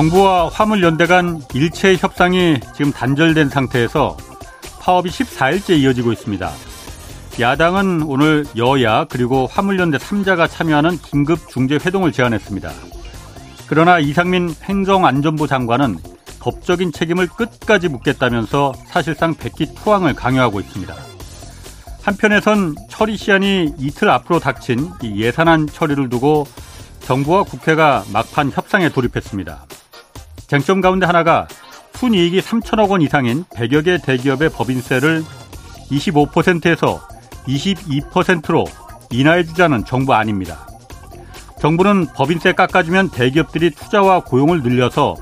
정부와 화물연대 간 일체 협상이 지금 단절된 상태에서 파업이 14일째 이어지고 있습니다. 야당은 오늘 여야 그리고 화물연대 3자가 참여하는 긴급 중재 회동을 제안했습니다. 그러나 이상민 행정안전부 장관은 법적인 책임을 끝까지 묻겠다면서 사실상 백기 투항을 강요하고 있습니다. 한편에선 처리 시한이 이틀 앞으로 닥친 예산안 처리를 두고 정부와 국회가 막판 협상에 돌입했습니다. 쟁점 가운데 하나가 순이익이 3천억 원 이상인 100여 개 대기업의 법인세를 25%에서 22%로 인하해 주자는 정부 아닙니다. 정부는 법인세 깎아주면 대기업들이 투자와 고용을 늘려서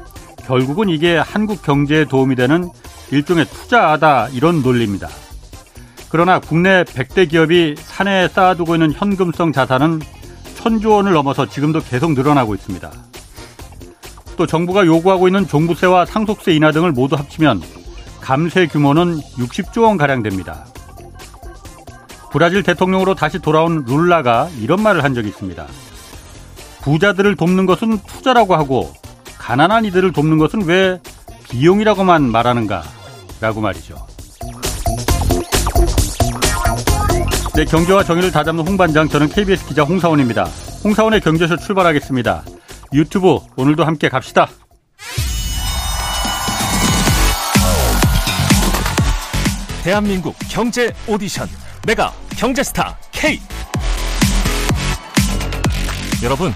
결국은 이게 한국 경제에 도움이 되는 일종의 투자하다 이런 논리입니다. 그러나 국내 100대 기업이 사내에 쌓아두고 있는 현금성 자산은 천조 원을 넘어서 지금도 계속 늘어나고 있습니다. 또 정부가 요구하고 있는 종부세와 상속세 인하 등을 모두 합치면 감세 규모는 60조 원 가량 됩니다. 브라질 대통령으로 다시 돌아온 룰라가 이런 말을 한 적이 있습니다. 부자들을 돕는 것은 투자라고 하고 가난한 이들을 돕는 것은 왜 비용이라고만 말하는가 라고 말이죠. 네, 경제와 정의를 다잡는 홍반장 저는 KBS 기자 홍사원입니다. 홍사원의 경제쇼 출발하겠습니다. 유튜브 오늘도 함께 갑시다. 대한민국 경제 오디션 메가 경제스타 K 여러분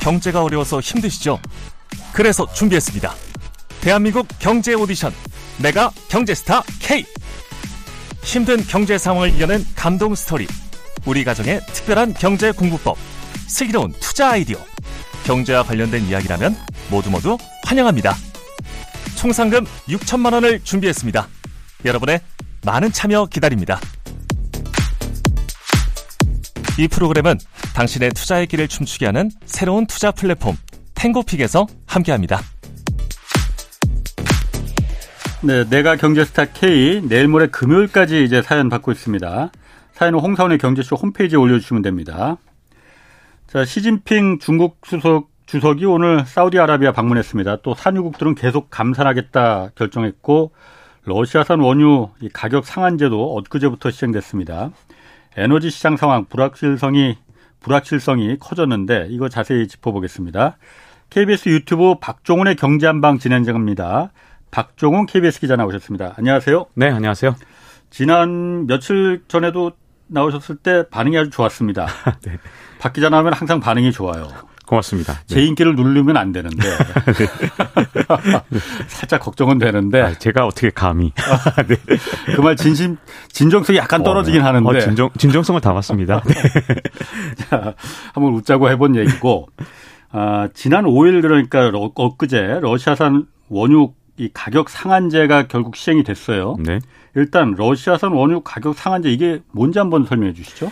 경제가 어려워서 힘드시죠? 그래서 준비했습니다. 대한민국 경제 오디션 메가 경제스타 K 힘든 경제 상황을 이겨낸 감동 스토리 우리 가정의 특별한 경제 공부법 슬기로운 투자 아이디어 경제와 관련된 이야기라면 모두 모두 환영합니다. 총 상금 6천만 원을 준비했습니다. 여러분의 많은 참여 기다립니다. 이 프로그램은 당신의 투자의 길을 춤추게 하는 새로운 투자 플랫폼 탱고픽에서 함께합니다. 네, 내가 경제스타 K 내일 모레 금요일까지 이제 사연 받고 있습니다. 사연은 홍사원의 경제쇼 홈페이지에 올려주시면 됩니다. 자, 시진핑 중국 수석 주석이 오늘 사우디아라비아 방문했습니다. 또 산유국들은 계속 감산하겠다 결정했고 러시아산 원유 가격 상한제도 엊그제부터 시행됐습니다. 에너지 시장 상황 불확실성이 불확실성이 커졌는데 이거 자세히 짚어보겠습니다. KBS 유튜브 박종훈의 경제한방 진행자입니다. 박종훈 KBS 기자 나오셨습니다. 안녕하세요. 네, 안녕하세요. 지난 며칠 전에도 나오셨을 때 반응이 아주 좋았습니다. 네. 박 기자 나오면 항상 반응이 좋아요. 고맙습니다. 네. 제 인기를 누르면 안 되는데 살짝 걱정은 되는데 아, 제가 어떻게 감히 네. 그말 진심 진정성이 약간 떨어지긴 어, 네. 하는데 어, 진정 진정성을 담았습니다. 네. 자 한번 웃자고 해본 얘기고 아, 지난 5일 그러니까 엊그제 러시아산 원유 이 가격 상한제가 결국 시행이 됐어요. 네. 일단 러시아산 원유 가격 상한제 이게 뭔지 한번 설명해 주시죠.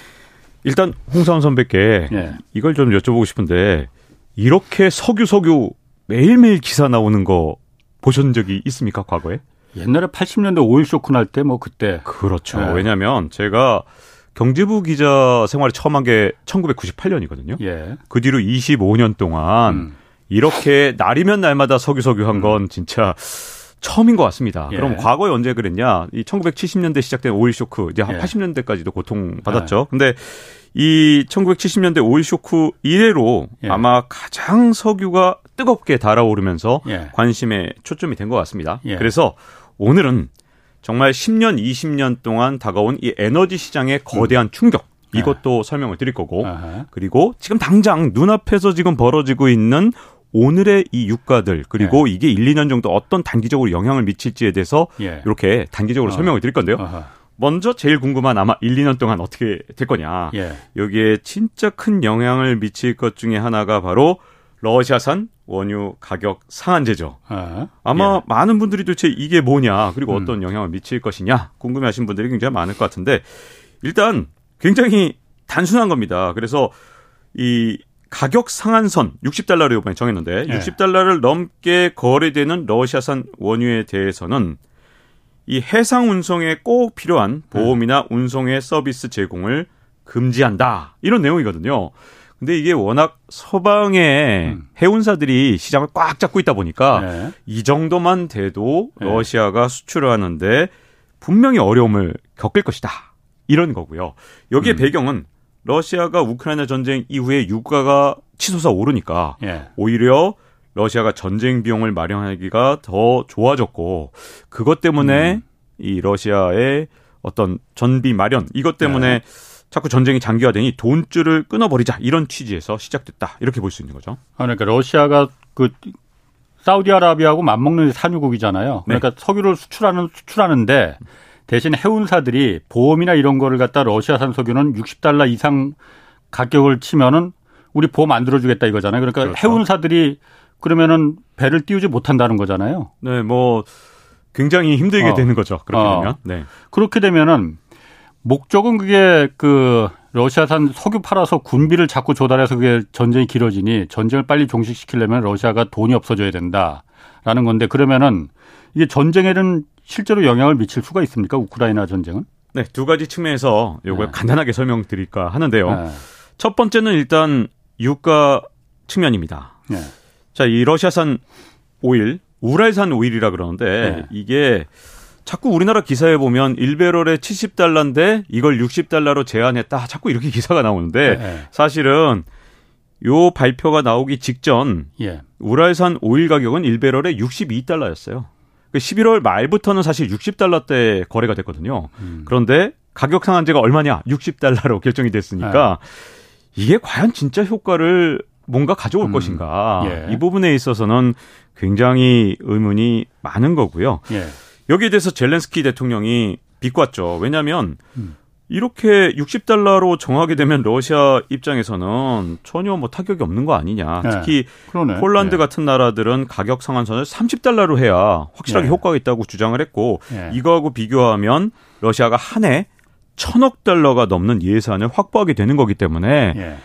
일단 홍사원 선배께 네. 이걸 좀 여쭤보고 싶은데 이렇게 석유 석유 매일매일 기사 나오는 거 보신 적이 있습니까 과거에? 옛날에 80년대 오일 쇼크 날 때 뭐 그때 그렇죠. 네. 왜냐하면 제가 경제부 기자 생활을 처음 한 게 1998년이거든요. 예. 그 뒤로 25년 동안 음. 이렇게 날이면 날마다 석유 석유 한건 음. 진짜 처음인 것 같습니다. 예. 그럼 과거에 언제 그랬냐? 이 1970년대 시작된 오일 쇼크 이제 한 예. 80년대까지도 고통 받았죠. 예. 근데 이 1970년대 오일 쇼크 이래로 예. 아마 가장 석유가 뜨겁게 달아오르면서 예. 관심에 초점이 된 것 같습니다. 예. 그래서 오늘은 정말 10년, 20년 동안 다가온 이 에너지 시장의 거대한 음. 충격 이것도 설명을 드릴 거고 그리고 지금 당장 눈앞에서 지금 벌어지고 있는 오늘의 이 유가들 그리고 예. 이게 1, 2년 정도 어떤 단기적으로 영향을 미칠지에 대해서 예. 이렇게 단기적으로 어. 설명을 드릴 건데요. 어허. 먼저 제일 궁금한 아마 1, 2년 동안 어떻게 될 거냐. 예. 여기에 진짜 큰 영향을 미칠 것 중에 하나가 바로 러시아산 원유 가격 상한제죠. 어. 아마 예. 많은 분들이 도대체 이게 뭐냐 그리고 음. 어떤 영향을 미칠 것이냐 궁금해하신 분들이 굉장히 많을 것 같은데 일단 굉장히 단순한 겁니다. 그래서 이 가격 상한선 60달러를 이번에 정했는데 네. 60달러를 넘게 거래되는 러시아산 원유에 대해서는 이 해상 운송에 꼭 필요한 보험이나 네. 운송의 서비스 제공을 금지한다. 이런 내용이거든요. 근데 이게 워낙 서방의 음. 해운사들이 시장을 꽉 잡고 있다 보니까 네. 이 정도만 돼도 네. 러시아가 수출을 하는데 분명히 어려움을 겪을 것이다. 이런 거고요. 여기에 음. 배경은 러시아가 우크라이나 전쟁 이후에 유가가 치솟아 오르니까 예. 오히려 러시아가 전쟁 비용을 마련하기가 더 좋아졌고 그것 때문에 음. 이 러시아의 어떤 전비 마련 이것 때문에 네. 자꾸 전쟁이 장기화되니 돈줄을 끊어버리자 이런 취지에서 시작됐다 이렇게 볼 수 있는 거죠. 아, 그러니까 러시아가 그 사우디아라비아하고 맞먹는 산유국이잖아요. 그러니까 네. 석유를 수출하는 수출하는데 대신 해운사들이 보험이나 이런 거를 갖다 러시아산 석유는 60달러 이상 가격을 치면은 우리 보험 안 들어주겠다 이거잖아요. 그러니까 그렇죠. 해운사들이 그러면은 배를 띄우지 못한다는 거잖아요. 네, 뭐 굉장히 힘들게 어. 되는 거죠. 그렇게 어. 되면. 네. 그렇게 되면은 목적은 그게 그 러시아산 석유 팔아서 군비를 자꾸 조달해서 그게 전쟁이 길어지니 전쟁을 빨리 종식시키려면 러시아가 돈이 없어져야 된다라는 건데 그러면은 이게 전쟁에는 실제로 영향을 미칠 수가 있습니까? 우크라이나 전쟁은? 네, 두 가지 측면에서 요걸 네. 간단하게 설명드릴까 하는데요. 네. 첫 번째는 일단 유가 측면입니다. 네. 자, 이 러시아산 오일, 우랄산 오일이라 그러는데 네. 이게 자꾸 우리나라 기사에 보면 1배럴에 70달러인데 이걸 60달러로 제한했다. 자꾸 이렇게 기사가 나오는데 네. 사실은 요 발표가 나오기 직전 예. 우랄산 오일 가격은 1배럴에 62달러였어요. 11월 그 말부터는 사실 60달러대 거래가 됐거든요. 음. 그런데 가격 상한제가 얼마냐? 60달러로 결정이 됐으니까 네. 이게 과연 진짜 효과를 뭔가 가져올 음. 것인가? 예. 이 부분에 있어서는 굉장히 의문이 많은 거고요. 예. 여기에 대해서 젤렌스키 대통령이 비꼬았죠. 왜냐하면 음. 이렇게 60달러로 정하게 되면 러시아 입장에서는 전혀 뭐 타격이 없는 거 아니냐. 네. 특히 그러네. 폴란드 네. 같은 나라들은 가격 상한선을 30달러로 해야 확실하게 네. 효과가 있다고 주장을 했고 네. 이거하고 비교하면 러시아가 한 해 천억 달러가 넘는 예산을 확보하게 되는 거기 때문에 예.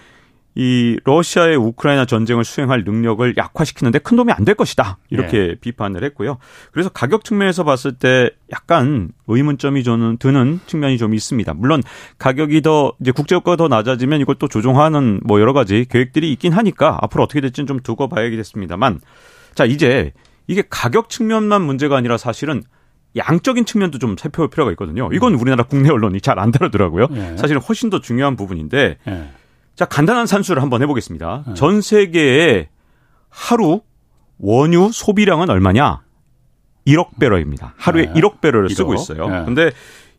이 러시아의 우크라이나 전쟁을 수행할 능력을 약화시키는데 큰 도움이 안 될 것이다. 이렇게 네. 비판을 했고요. 그래서 가격 측면에서 봤을 때 약간 의문점이 저는 드는 측면이 좀 있습니다. 물론 가격이 더 이제 국제유가가 더 낮아지면 이걸 또 조정하는 뭐 여러 가지 계획들이 있긴 하니까 앞으로 어떻게 될지는 좀 두고 봐야겠습니다만 자, 이제 이게 가격 측면만 문제가 아니라 사실은 양적인 측면도 좀 살펴볼 필요가 있거든요. 이건 음. 우리나라 국내 언론이 잘 안 다루더라고요. 네. 사실은 훨씬 더 중요한 부분인데 네. 자, 간단한 산수를 한번 해보겠습니다. 네. 전 세계의 하루 원유 소비량은 얼마냐? 1억 배럴입니다. 하루에 네. 1억 배럴을 쓰고 있어요. 네. 근데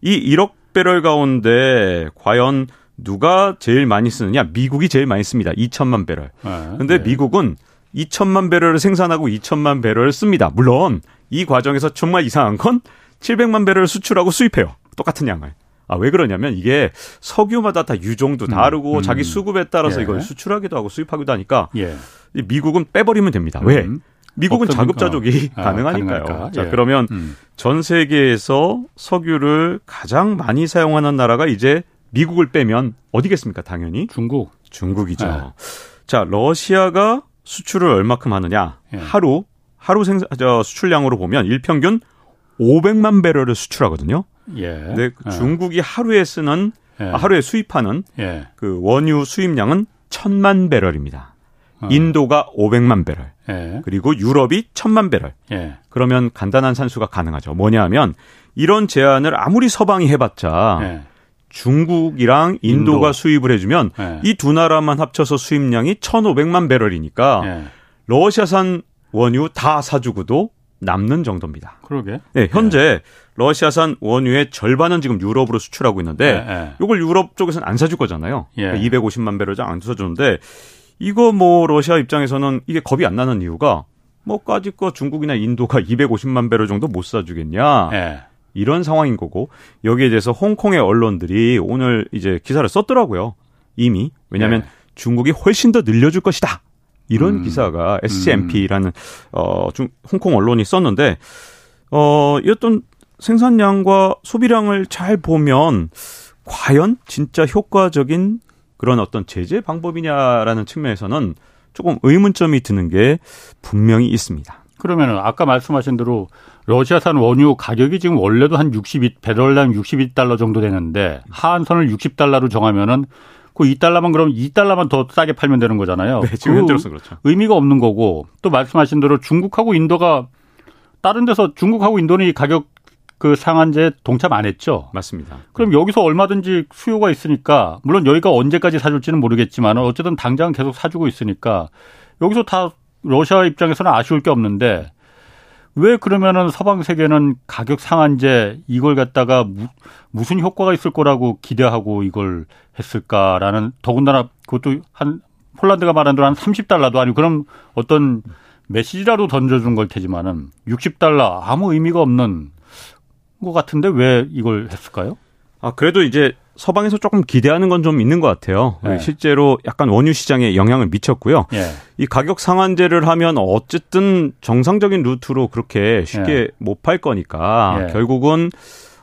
이 1억 배럴 가운데 과연 누가 제일 많이 쓰느냐? 미국이 제일 많이 씁니다. 2천만 배럴. 네. 근데 네. 미국은 2천만 배럴을 생산하고 2천만 배럴을 씁니다. 물론 이 과정에서 정말 이상한 건 700만 배럴을 수출하고 수입해요. 똑같은 양을. 아, 왜 그러냐면 이게 석유마다 다 유종도 음, 다르고 음. 자기 수급에 따라서 예. 이걸 수출하기도 하고 수입하기도 하니까 예. 미국은 빼버리면 됩니다. 왜? 음. 미국은 자급자족이 아, 가능하니까요. 가능할까? 자, 예. 그러면 음. 전 세계에서 석유를 가장 많이 사용하는 나라가 이제 미국을 빼면 어디겠습니까? 당연히 중국. 중국이죠. 예. 자, 러시아가 수출을 얼마큼 하느냐? 예. 하루 하루 생산 저 수출량으로 보면 일평균 500만 배럴을 수출하거든요. 예. 근데 예. 중국이 하루에 쓰는 예. 아, 하루에 수입하는 예. 그 원유 수입량은 천만 배럴입니다. 어. 인도가 500만 배럴. 예. 그리고 유럽이 천만 배럴. 예. 그러면 간단한 산수가 가능하죠. 뭐냐하면 이런 제안을 아무리 서방이 해봤자 예. 중국이랑 인도가 인도. 수입을 해주면 이 두 나라만 합쳐서 수입량이 1,500만 배럴이니까 러시아산 원유 다 사주고도 남는 정도입니다. 그러게. 네, 현재 네. 러시아산 원유의 절반은 지금 유럽으로 수출하고 있는데 네, 이걸 유럽 쪽에서는 안 사줄 거잖아요. 예. 그러니까 250만 배럴을 안 사주는데 이거 뭐 러시아 입장에서는 이게 겁이 안 나는 이유가 뭐까지 거 중국이나 인도가 250만 배럴 정도 못 사주겠냐. 예. 이런 상황인 거고 여기에 대해서 홍콩의 언론들이 오늘 이제 기사를 썼더라고요. 이미 왜냐하면 예. 중국이 훨씬 더 늘려줄 것이다. 이런 음. 기사가 SCMP라는 음. 어, 중, 홍콩 언론이 썼는데 어, 이 어떤 생산량과 소비량을 잘 보면 과연 진짜 효과적인 그런 어떤 제재 방법이냐라는 측면에서는 조금 의문점이 드는 게 분명히 있습니다. 그러면은 아까 말씀하신 대로 러시아산 원유 가격이 지금 원래도 한 62, 배럴당 62달러 정도 되는데 하한선을 60달러로 정하면은 그 2달러만 그럼 2달러만 더 싸게 팔면 되는 거잖아요. 네, 지금 현재로서 그렇죠. 의미가 없는 거고 또 말씀하신 대로 중국하고 인도가 다른 데서 중국하고 인도는 이 가격 그 상한제 동참 안 했죠. 맞습니다. 그럼 여기서 얼마든지 수요가 있으니까 물론 여기가 언제까지 사줄지는 모르겠지만 어쨌든 당장 계속 사주고 있으니까 여기서 다 러시아 입장에서는 아쉬울 게 없는데 왜 그러면은 서방 세계는 가격 상한제 이걸 갖다가 무, 무슨 효과가 있을 거라고 기대하고 이걸 했을까라는 더군다나 그것도 한 폴란드가 말한 대로 한 30달러도 아니고 그럼 어떤 메시지라도 던져준 걸 테지만은 60달러 아무 의미가 없는 것 같은데 왜 이걸 했을까요? 아 그래도 이제 서방에서 조금 기대하는 건 좀 있는 것 같아요. 네. 실제로 약간 원유 시장에 영향을 미쳤고요. 네. 이 가격 상한제를 하면 어쨌든 정상적인 루트로 그렇게 쉽게 네. 못팔 거니까 예. 결국은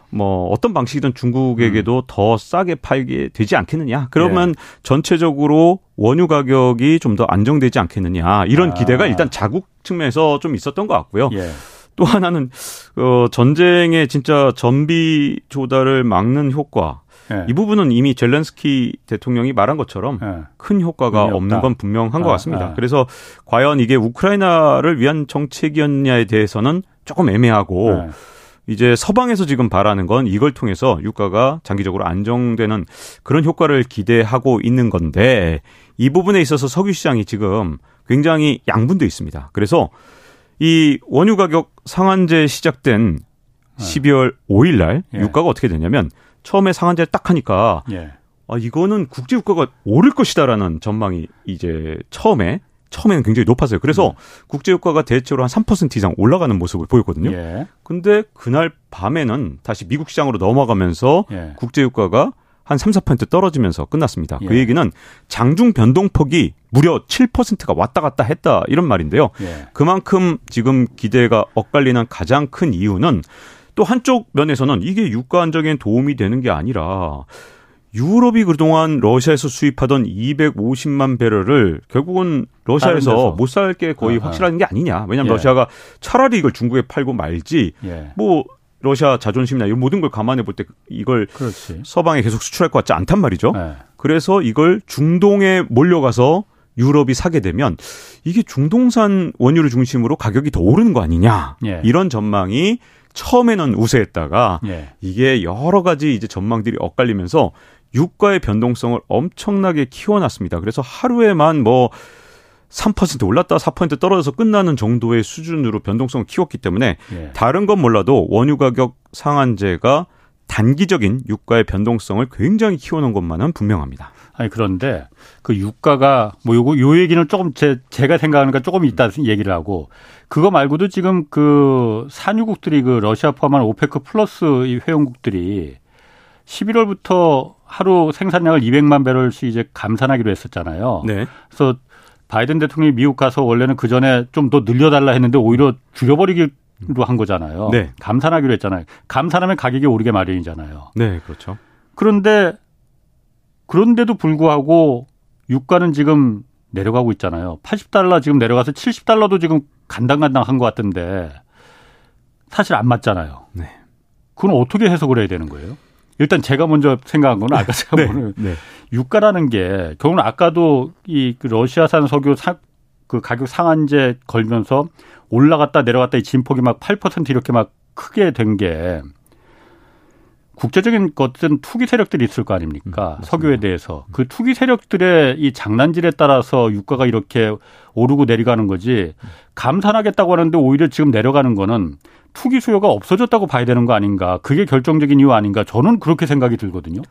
뭐 어떤 방식이든 중국에게도 음. 더 싸게 팔게 되지 않겠느냐. 그러면 예. 전체적으로 원유 가격이 좀 더 안정되지 않겠느냐. 이런 아. 기대가 일단 자국 측면에서 좀 있었던 것 같고요. 예. 또 하나는 어 전쟁의 진짜 전비 조달을 막는 효과 네. 이 부분은 이미 젤렌스키 대통령이 말한 것처럼 네. 큰 효과가 없는 건 분명한 것 아, 같습니다. 아. 그래서 과연 이게 우크라이나를 위한 정책이었냐에 대해서는 조금 애매하고 네. 이제 서방에서 지금 바라는 건 이걸 통해서 유가가 장기적으로 안정되는 그런 효과를 기대하고 있는 건데 이 부분에 있어서 석유 시장이 지금 굉장히 양분돼 있습니다. 그래서 이 원유 가격 상한제 시작된 12월 5일 날 예. 유가가 어떻게 되냐면 처음에 상한제를 딱 하니까 예. 아 이거는 국제 유가가 오를 것이다라는 전망이 이제 처음에 처음에는 굉장히 높았어요. 그래서 음. 국제 유가가 대체로 한 3% 이상 올라가는 모습을 보였거든요. 예. 근데 그날 밤에는 다시 미국 시장으로 넘어가면서 예. 국제 유가가 한 3, 4% 떨어지면서 끝났습니다. 그 예. 그 얘기는 장중 변동폭이 무려 7%가 왔다 갔다 했다 이런 말인데요. 예. 그만큼 지금 기대가 엇갈리는 가장 큰 이유는 또 한쪽 면에서는 이게 유가 안정에 도움이 되는 게 아니라 유럽이 그동안 러시아에서 수입하던 250만 배럴을 결국은 러시아에서 못 살 게 거의 아하. 확실한 게 아니냐. 왜냐하면 예. 러시아가 차라리 이걸 중국에 팔고 말지 예. 뭐 러시아 자존심이나 이런 모든 걸 감안해 볼 때 이걸 그렇지. 서방에 계속 수출할 것 같지 않단 말이죠. 예. 그래서 이걸 중동에 몰려가서 유럽이 사게 되면 이게 중동산 원유를 중심으로 가격이 더 오르는 거 아니냐. 예. 이런 전망이 처음에는 우세했다가 예. 이게 여러 가지 이제 전망들이 엇갈리면서 유가의 변동성을 엄청나게 키워놨습니다. 그래서 하루에만 뭐 3% 올랐다 4% 떨어져서 끝나는 정도의 수준으로 변동성을 키웠기 때문에 예. 다른 건 몰라도 원유 가격 상한제가 단기적인 유가의 변동성을 굉장히 키워놓은 것만은 분명합니다. 아니 그런데 그 유가가 뭐 요거 요 얘기는 조금 제 제가 생각하는 거 조금 이따 얘기를 하고 그거 말고도 지금 그 산유국들이 그 러시아 포함한 오페크 플러스 이 회원국들이 11월부터 하루 생산량을 200만 배럴씩 이제 감산하기로 했었잖아요. 네. 그래서 바이든 대통령이 미국 가서 원래는 그 전에 좀 더 늘려달라 했는데 오히려 줄여버리기로 한 거잖아요. 네. 감산하기로 했잖아요. 감산하면 가격이 오르게 마련이잖아요. 네, 그렇죠. 그런데 그런데도 불구하고 유가는 지금 내려가고 있잖아요. 80달러 지금 내려가서 70달러도 지금 간당간당한 것 같은데 사실 안 맞잖아요. 네. 그건 어떻게 해석을 해야 되는 거예요? 일단 제가 먼저 생각한 거는 아까 제가 네. 보는 네. 유가라는 게 결국은 아까도 이그 러시아산 석유 사, 그 가격 상한제 걸면서 올라갔다 내려갔다 이 진폭이 막 8% 이렇게 막 크게 된 게 국제적인 어떤 투기 세력들이 있을 거 아닙니까? 음, 석유에 대해서. 그 투기 세력들의 이 장난질에 따라서 유가가 이렇게 오르고 내려가는 거지 감산하겠다고 하는데 오히려 지금 내려가는 거는 투기 수요가 없어졌다고 봐야 되는 거 아닌가. 그게 결정적인 이유 아닌가. 저는 그렇게 생각이 들거든요.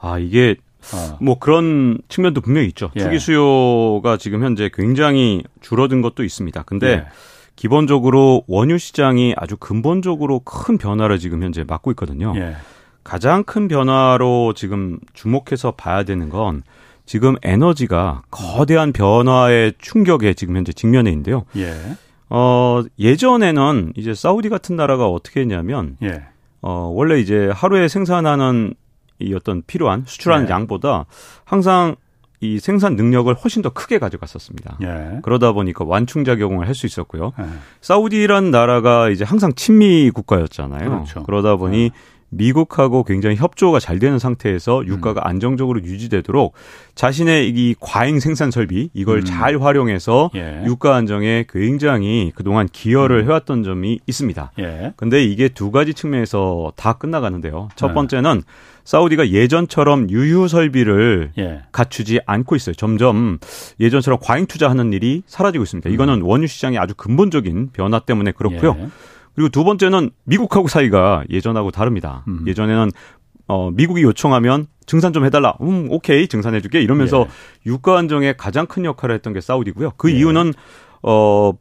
아, 이게 어. 뭐 그런 측면도 분명히 있죠. 예. 투기 수요가 지금 현재 굉장히 줄어든 것도 있습니다. 근데 예. 기본적으로 원유 시장이 아주 근본적으로 큰 변화를 지금 현재 맞고 있거든요. 예. 가장 큰 변화로 지금 주목해서 봐야 되는 건 지금 에너지가 거대한 변화의 충격에 지금 현재 직면해 있는데요. 예. 어, 예전에는 이제 사우디 같은 나라가 어떻게 했냐면 예. 어, 원래 이제 하루에 생산하는 이 어떤 필요한 수출하는 예. 양보다 항상 이 생산 능력을 훨씬 더 크게 가져갔었습니다. 예. 그러다 보니까 완충 작용을 할 수 있었고요. 예. 사우디란 나라가 이제 항상 친미 국가였잖아요. 그렇죠. 그러다 보니 예. 미국하고 굉장히 협조가 잘 되는 상태에서 유가가 음. 안정적으로 유지되도록 자신의 이 과잉 생산 설비 이걸 음. 잘 활용해서 예. 유가 안정에 굉장히 그동안 기여를 음. 해왔던 점이 있습니다. 예. 근데 이게 두 가지 측면에서 다 끝나가는데요. 첫 네. 번째는 사우디가 예전처럼 유휴 설비를 예. 갖추지 않고 있어요. 점점 예전처럼 과잉 투자하는 일이 사라지고 있습니다. 이거는 음. 원유 시장의 아주 근본적인 변화 때문에 그렇고요. 예. 그리고 두 번째는 미국하고 사이가 예전하고 다릅니다. 음. 예전에는 어 미국이 요청하면 증산 좀 해달라. 음 오케이 증산해줄게 이러면서 예. 유가 안정에 가장 큰 역할을 했던 게 사우디고요. 그 예. 이유는 어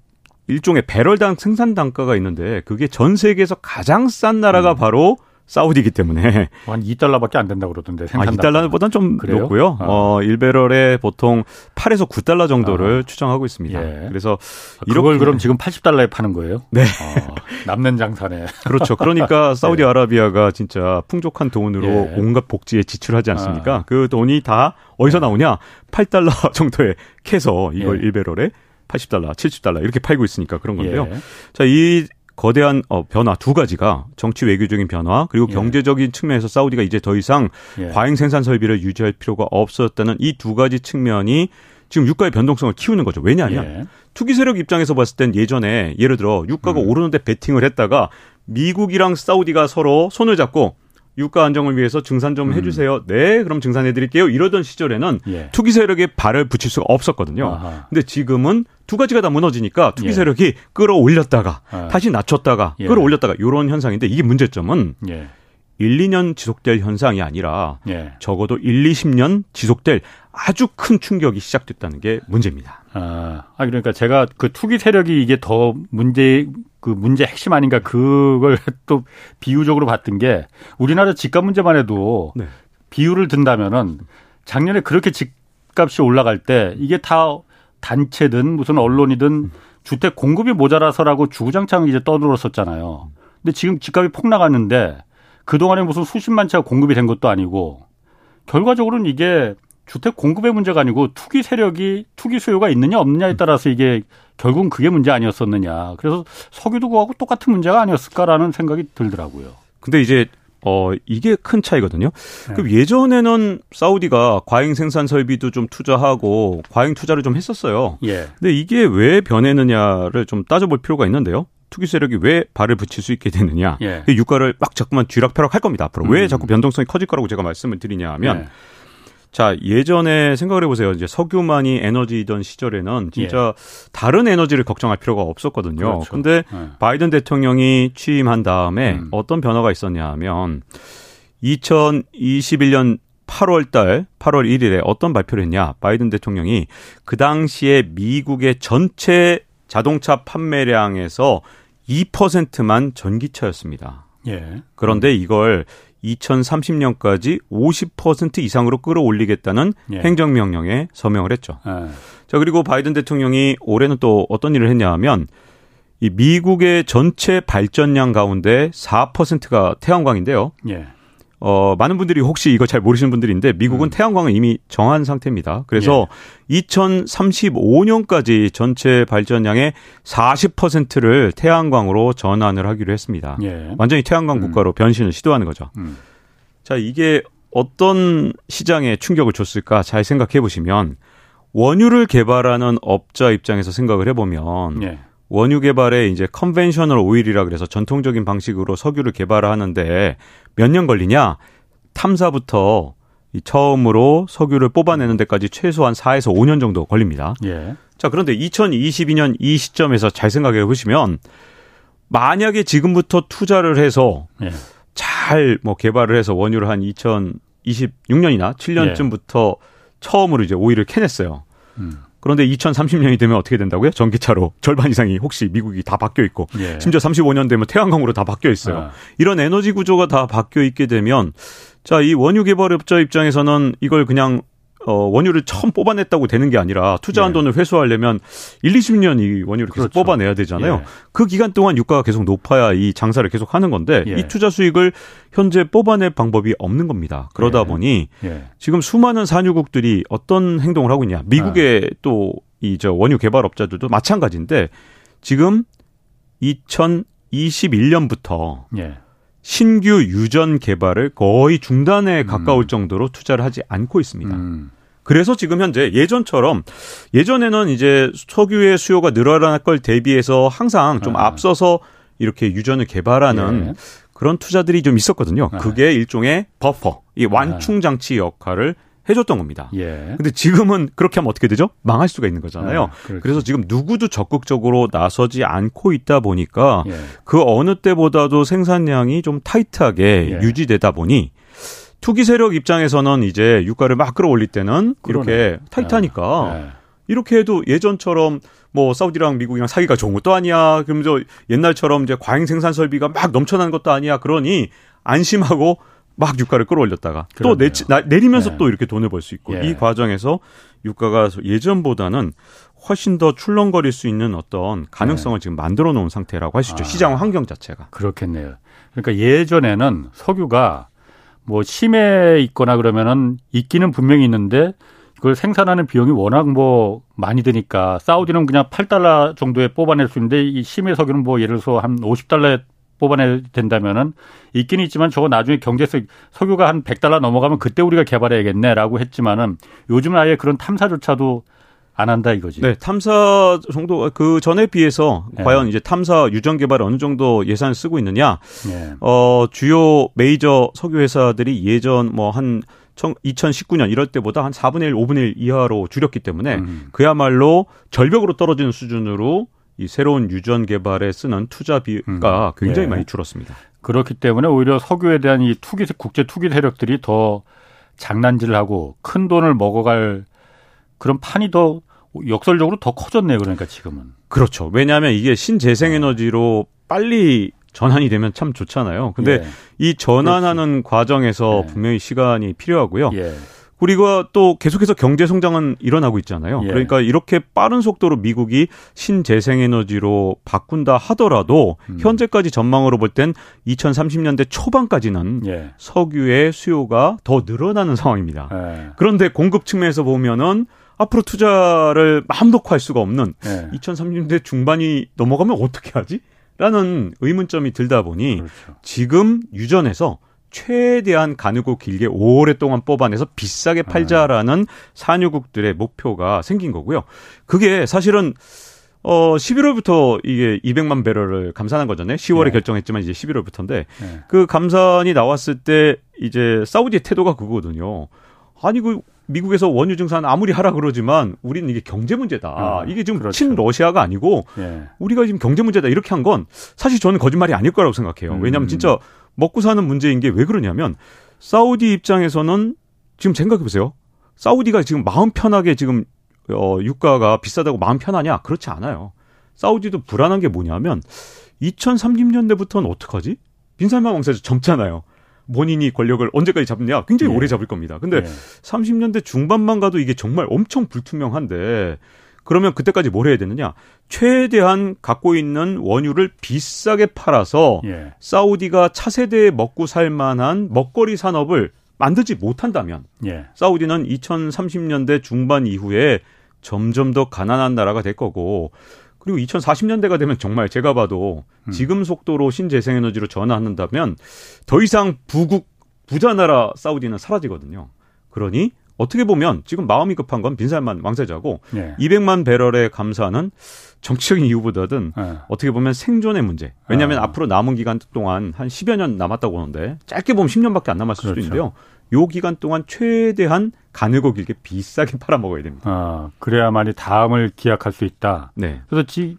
일종의 배럴당 생산 단가가 있는데 그게 전 세계에서 가장 싼 나라가 음. 바로 사우디이기 때문에 한 2달러밖에 안 된다고 그러던데 아, 2달러보다는 좀 그래요? 높고요. 아. 어, 1배럴에 보통 8에서 9달러 정도를 아. 추정하고 있습니다. 예. 그래서 이걸 그럼 지금 80달러에 파는 거예요? 네. 어, 남는 장사네. 그렇죠. 그러니까 사우디아라비아가 진짜 풍족한 돈으로 예. 온갖 복지에 지출하지 않습니까? 아. 그 돈이 다 어디서 예. 나오냐? 8달러 정도에 캐서 이걸 예. 1배럴에 80달러, 70달러 이렇게 팔고 있으니까 그런 건데요. 예. 자, 이 거대한 어, 변화 두 가지가 정치 외교적인 변화 그리고 예. 경제적인 측면에서 사우디가 이제 더 이상 예. 과잉 생산 설비를 유지할 필요가 없었다는 이 두 가지 측면이 지금 유가의 변동성을 키우는 거죠. 왜냐하면 예. 투기 세력 입장에서 봤을 땐 예전에 예를 들어 유가가 음. 오르는데 베팅을 했다가 미국이랑 사우디가 서로 손을 잡고 유가 안정을 위해서 증산 좀 음. 해주세요. 네, 그럼 증산해드릴게요. 이러던 시절에는 예. 투기 세력에 발을 붙일 수가 없었거든요. 아하. 근데 지금은 두 가지가 다 무너지니까 투기 예. 세력이 끌어올렸다가 아. 다시 낮췄다가 예. 끌어올렸다가 이런 현상인데 이게 문제점은 예. 1, 2년 지속될 현상이 아니라 예. 적어도 1, 20년 지속될 아주 큰 충격이 시작됐다는 게 문제입니다. 아, 아 그러니까 제가 그 투기 세력이 이게 더 문제 그 문제 핵심 아닌가 그걸 또 비유적으로 봤던 게 우리나라 집값 문제만 해도 네. 비유를 든다면은 작년에 그렇게 집값이 올라갈 때 이게 다 단체든 무슨 언론이든 음. 주택 공급이 모자라서라고 주구장창 이제 떠들었었잖아요. 근데 지금 집값이 폭 나갔는데 그동안에 무슨 수십만 채가 공급이 된 것도 아니고 결과적으로는 이게 주택 공급의 문제가 아니고 투기 세력이 투기 수요가 있느냐 없느냐에 따라서 이게 결국은 그게 문제 아니었었느냐. 그래서 석유도 그하고 똑같은 문제가 아니었을까라는 생각이 들더라고요. 근데 이제 어 이게 큰 차이거든요. 네. 그럼 예전에는 사우디가 과잉 생산 설비도 좀 투자하고 과잉 투자를 좀 했었어요. 예. 근데 이게 왜 변했느냐를 좀 따져볼 필요가 있는데요. 투기 세력이 왜 발을 붙일 수 있게 되느냐. 예. 유가를 막 자꾸만 쥐락펴락 할 겁니다. 앞으로 음. 왜 자꾸 변동성이 커질 거라고 제가 말씀을 드리냐 하면 예. 자, 예전에 생각을 해보세요. 이제 석유만이 에너지이던 시절에는 진짜 예. 다른 에너지를 걱정할 필요가 없었거든요. 그렇죠. 근데 예. 바이든 대통령이 취임한 다음에 음. 어떤 변화가 있었냐 하면 2021년 8월 달, 8월 1일에 어떤 발표를 했냐. 바이든 대통령이 그 당시에 미국의 전체 자동차 판매량에서 2%만 전기차였습니다. 예. 그런데 이걸 2030년까지 50% 이상으로 끌어올리겠다는 예. 행정명령에 서명을 했죠. 예. 자, 그리고 바이든 대통령이 올해는 또 어떤 일을 했냐 하면 이 미국의 전체 발전량 가운데 4%가 태양광인데요. 예. 어, 많은 분들이 혹시 이거 잘 모르시는 분들인데 미국은 음. 태양광을 이미 정한 상태입니다. 그래서 예. 2035년까지 전체 발전량의 40%를 태양광으로 전환을 하기로 했습니다. 예. 완전히 태양광 음. 국가로 음. 변신을 시도하는 거죠. 음. 자, 이게 어떤 시장에 충격을 줬을까 잘 생각해 보시면 원유를 개발하는 업자 입장에서 생각을 해보면 예. 원유 개발에 이제 conventional oil이라 그래서 전통적인 방식으로 석유를 개발하는데 몇 년 걸리냐? 탐사부터 이 처음으로 석유를 뽑아내는 데까지 최소한 4에서 5년 정도 걸립니다. 예. 자, 그런데 2022년 이 시점에서 잘 생각해 보시면 만약에 지금부터 투자를 해서 예. 잘뭐 개발을 해서 원유를 한 2026년이나 7년쯤부터 예. 처음으로 이제 오일을 캐냈어요. 음. 그런데 2030년이 되면 어떻게 된다고요? 전기차로 절반 이상이 혹시 미국이 다 바뀌어 있고 예. 심지어 35년 되면 태양광으로 다 바뀌어 있어요. 아. 이런 에너지 구조가 다 바뀌어 있게 되면 자, 이 원유 개발업자 입장에서는 이걸 그냥 어, 원유를 처음 뽑아냈다고 되는 게 아니라 투자한 예. 돈을 회수하려면 1, 20년 이 원유를 계속 그렇죠. 뽑아내야 되잖아요. 예. 그 기간 동안 유가가 계속 높아야 이 장사를 계속 하는 건데 예. 이 투자 수익을 현재 뽑아낼 방법이 없는 겁니다. 그러다 예. 보니 예. 지금 수많은 산유국들이 어떤 행동을 하고 있냐. 미국의 아. 또이 저 원유 개발업자들도 마찬가지인데 지금 2021년부터 신규 유전 개발을 거의 중단에 음. 가까울 정도로 투자를 하지 않고 있습니다. 음. 그래서 지금 현재 예전처럼 예전에는 이제 석유의 수요가 늘어날 걸 대비해서 항상 좀 아. 앞서서 이렇게 유전을 개발하는 예. 그런 투자들이 좀 있었거든요. 아. 그게 일종의 버퍼, 이 완충 장치 역할을 해줬던 겁니다. 예. 근데 지금은 그렇게 하면 어떻게 되죠? 망할 수가 있는 거잖아요. 아, 그래서 지금 누구도 적극적으로 나서지 않고 있다 보니까 예. 그 어느 때보다도 생산량이 좀 타이트하게 예. 유지되다 보니 투기 세력 입장에서는 이제 유가를 막 끌어올릴 때는 그러네. 이렇게 타이트하니까 네. 이렇게 해도 예전처럼 뭐 사우디랑 미국이랑 사이가 좋은 것도 아니야. 그러면서 옛날처럼 이제 과잉 생산 설비가 막 넘쳐나는 것도 아니야. 그러니 안심하고 막 유가를 끌어올렸다가 그러네요. 또 내치, 나, 내리면서 네. 또 이렇게 돈을 벌 수 있고 예. 이 과정에서 유가가 예전보다는 훨씬 더 출렁거릴 수 있는 어떤 가능성을 네. 지금 만들어 놓은 상태라고 할 수 있죠. 아, 시장 환경 자체가. 그렇겠네요. 그러니까 예전에는 석유가 뭐 심해 있거나 그러면은 있기는 분명히 있는데 그걸 생산하는 비용이 워낙 뭐 많이 드니까 사우디는 그냥 8달러 정도에 뽑아낼 수 있는데 이 심해 석유는 뭐 예를 들어서 한 50달러에 뽑아내야 된다면은 있긴 있지만 저거 나중에 경제적 석유가 한 100달러 넘어가면 그때 우리가 개발해야겠네라고 했지만은 요즘은 아예 그런 탐사조차도 안 한다 이거지. 네, 탐사 정도 그 전에 비해서 네. 과연 이제 탐사 유전 개발에 어느 정도 예산을 쓰고 있느냐? 네. 어, 주요 메이저 석유 회사들이 예전 뭐한 2019년 이럴 때보다 한 4분의 1, 5분의 1 이하로 줄였기 때문에 음. 그야말로 절벽으로 떨어지는 수준으로 이 새로운 유전 개발에 쓰는 투자비가 음. 굉장히 네. 많이 줄었습니다. 그렇기 때문에 오히려 석유에 대한 이 투기 국제 투기 세력들이 더 장난질을 하고 큰 돈을 먹어갈 그런 판이 더 역설적으로 더 커졌네요. 그러니까 지금은. 그렇죠. 왜냐하면 이게 신재생에너지로 빨리 전환이 되면 참 좋잖아요. 근데 예. 이 전환하는 그렇지. 과정에서 예. 분명히 시간이 필요하고요. 예. 그리고 또 계속해서 경제 성장은 일어나고 있잖아요. 예. 그러니까 이렇게 빠른 속도로 미국이 신재생에너지로 바꾼다 하더라도 음. 현재까지 전망으로 볼 땐 2030년대 초반까지는 예. 석유의 수요가 더 늘어나는 상황입니다. 예. 그런데 공급 측면에서 보면은 앞으로 투자를 마음 놓고 할 수가 없는 네. 2030년대 중반이 넘어가면 어떻게 하지? 라는 의문점이 들다 보니 그렇죠. 지금 유전에서 최대한 가누고 길게 오랫동안 뽑아내서 비싸게 팔자라는 네. 산유국들의 목표가 생긴 거고요. 그게 사실은 어 11월부터 이게 200만 배럴을 감산한 거잖아요. 10월에 네. 결정했지만 이제 11월부터인데 네. 그 감산이 나왔을 때 이제 사우디의 태도가 그거거든요. 아니 그 미국에서 원유 증산 아무리 하라 그러지만 우리는 이게 경제 문제다. 아, 이게 지금 그렇죠. 친 러시아가 아니고 예. 우리가 지금 경제 문제다 이렇게 한 건 사실 저는 거짓말이 아닐 거라고 생각해요. 음. 왜냐하면 진짜 먹고 사는 문제인 게 왜 그러냐면 사우디 입장에서는 지금 생각해 보세요. 사우디가 지금 마음 편하게 지금 어 유가가 비싸다고 마음 편하냐? 그렇지 않아요. 사우디도 불안한 게 뭐냐면 2030년대부터는 어떡하지? 빈살만 왕세자 젊잖아요. 본인이 권력을 언제까지 잡느냐 굉장히 예. 오래 잡을 겁니다. 근데 예. 30년대 중반만 가도 이게 정말 엄청 불투명한데 그러면 그때까지 뭘 해야 되느냐? 최대한 갖고 있는 원유를 비싸게 팔아서 예. 사우디가 차세대에 먹고 살 만한 먹거리 산업을 만들지 못한다면 예. 사우디는 2030년대 중반 이후에 점점 더 가난한 나라가 될 거고 그리고 2040년대가 되면 정말 제가 봐도 음. 지금 속도로 신재생에너지로 전환한다면 더 이상 부국 부자 나라 사우디는 사라지거든요. 그러니 어떻게 보면 지금 마음이 급한 건 빈살만 왕세자고 예. 200만 배럴의 감사는 정치적인 이유보다는 예. 어떻게 보면 생존의 문제. 왜냐하면 아. 앞으로 남은 기간 동안 한 10여 년 남았다고 하는데 짧게 보면 10년밖에 안 남았을 그렇죠. 수도 있는데요. 요 기간 동안 최대한 가늘고 길게 비싸게 팔아먹어야 됩니다. 아, 그래야만이 다음을 기약할 수 있다. 네. 그래서 지,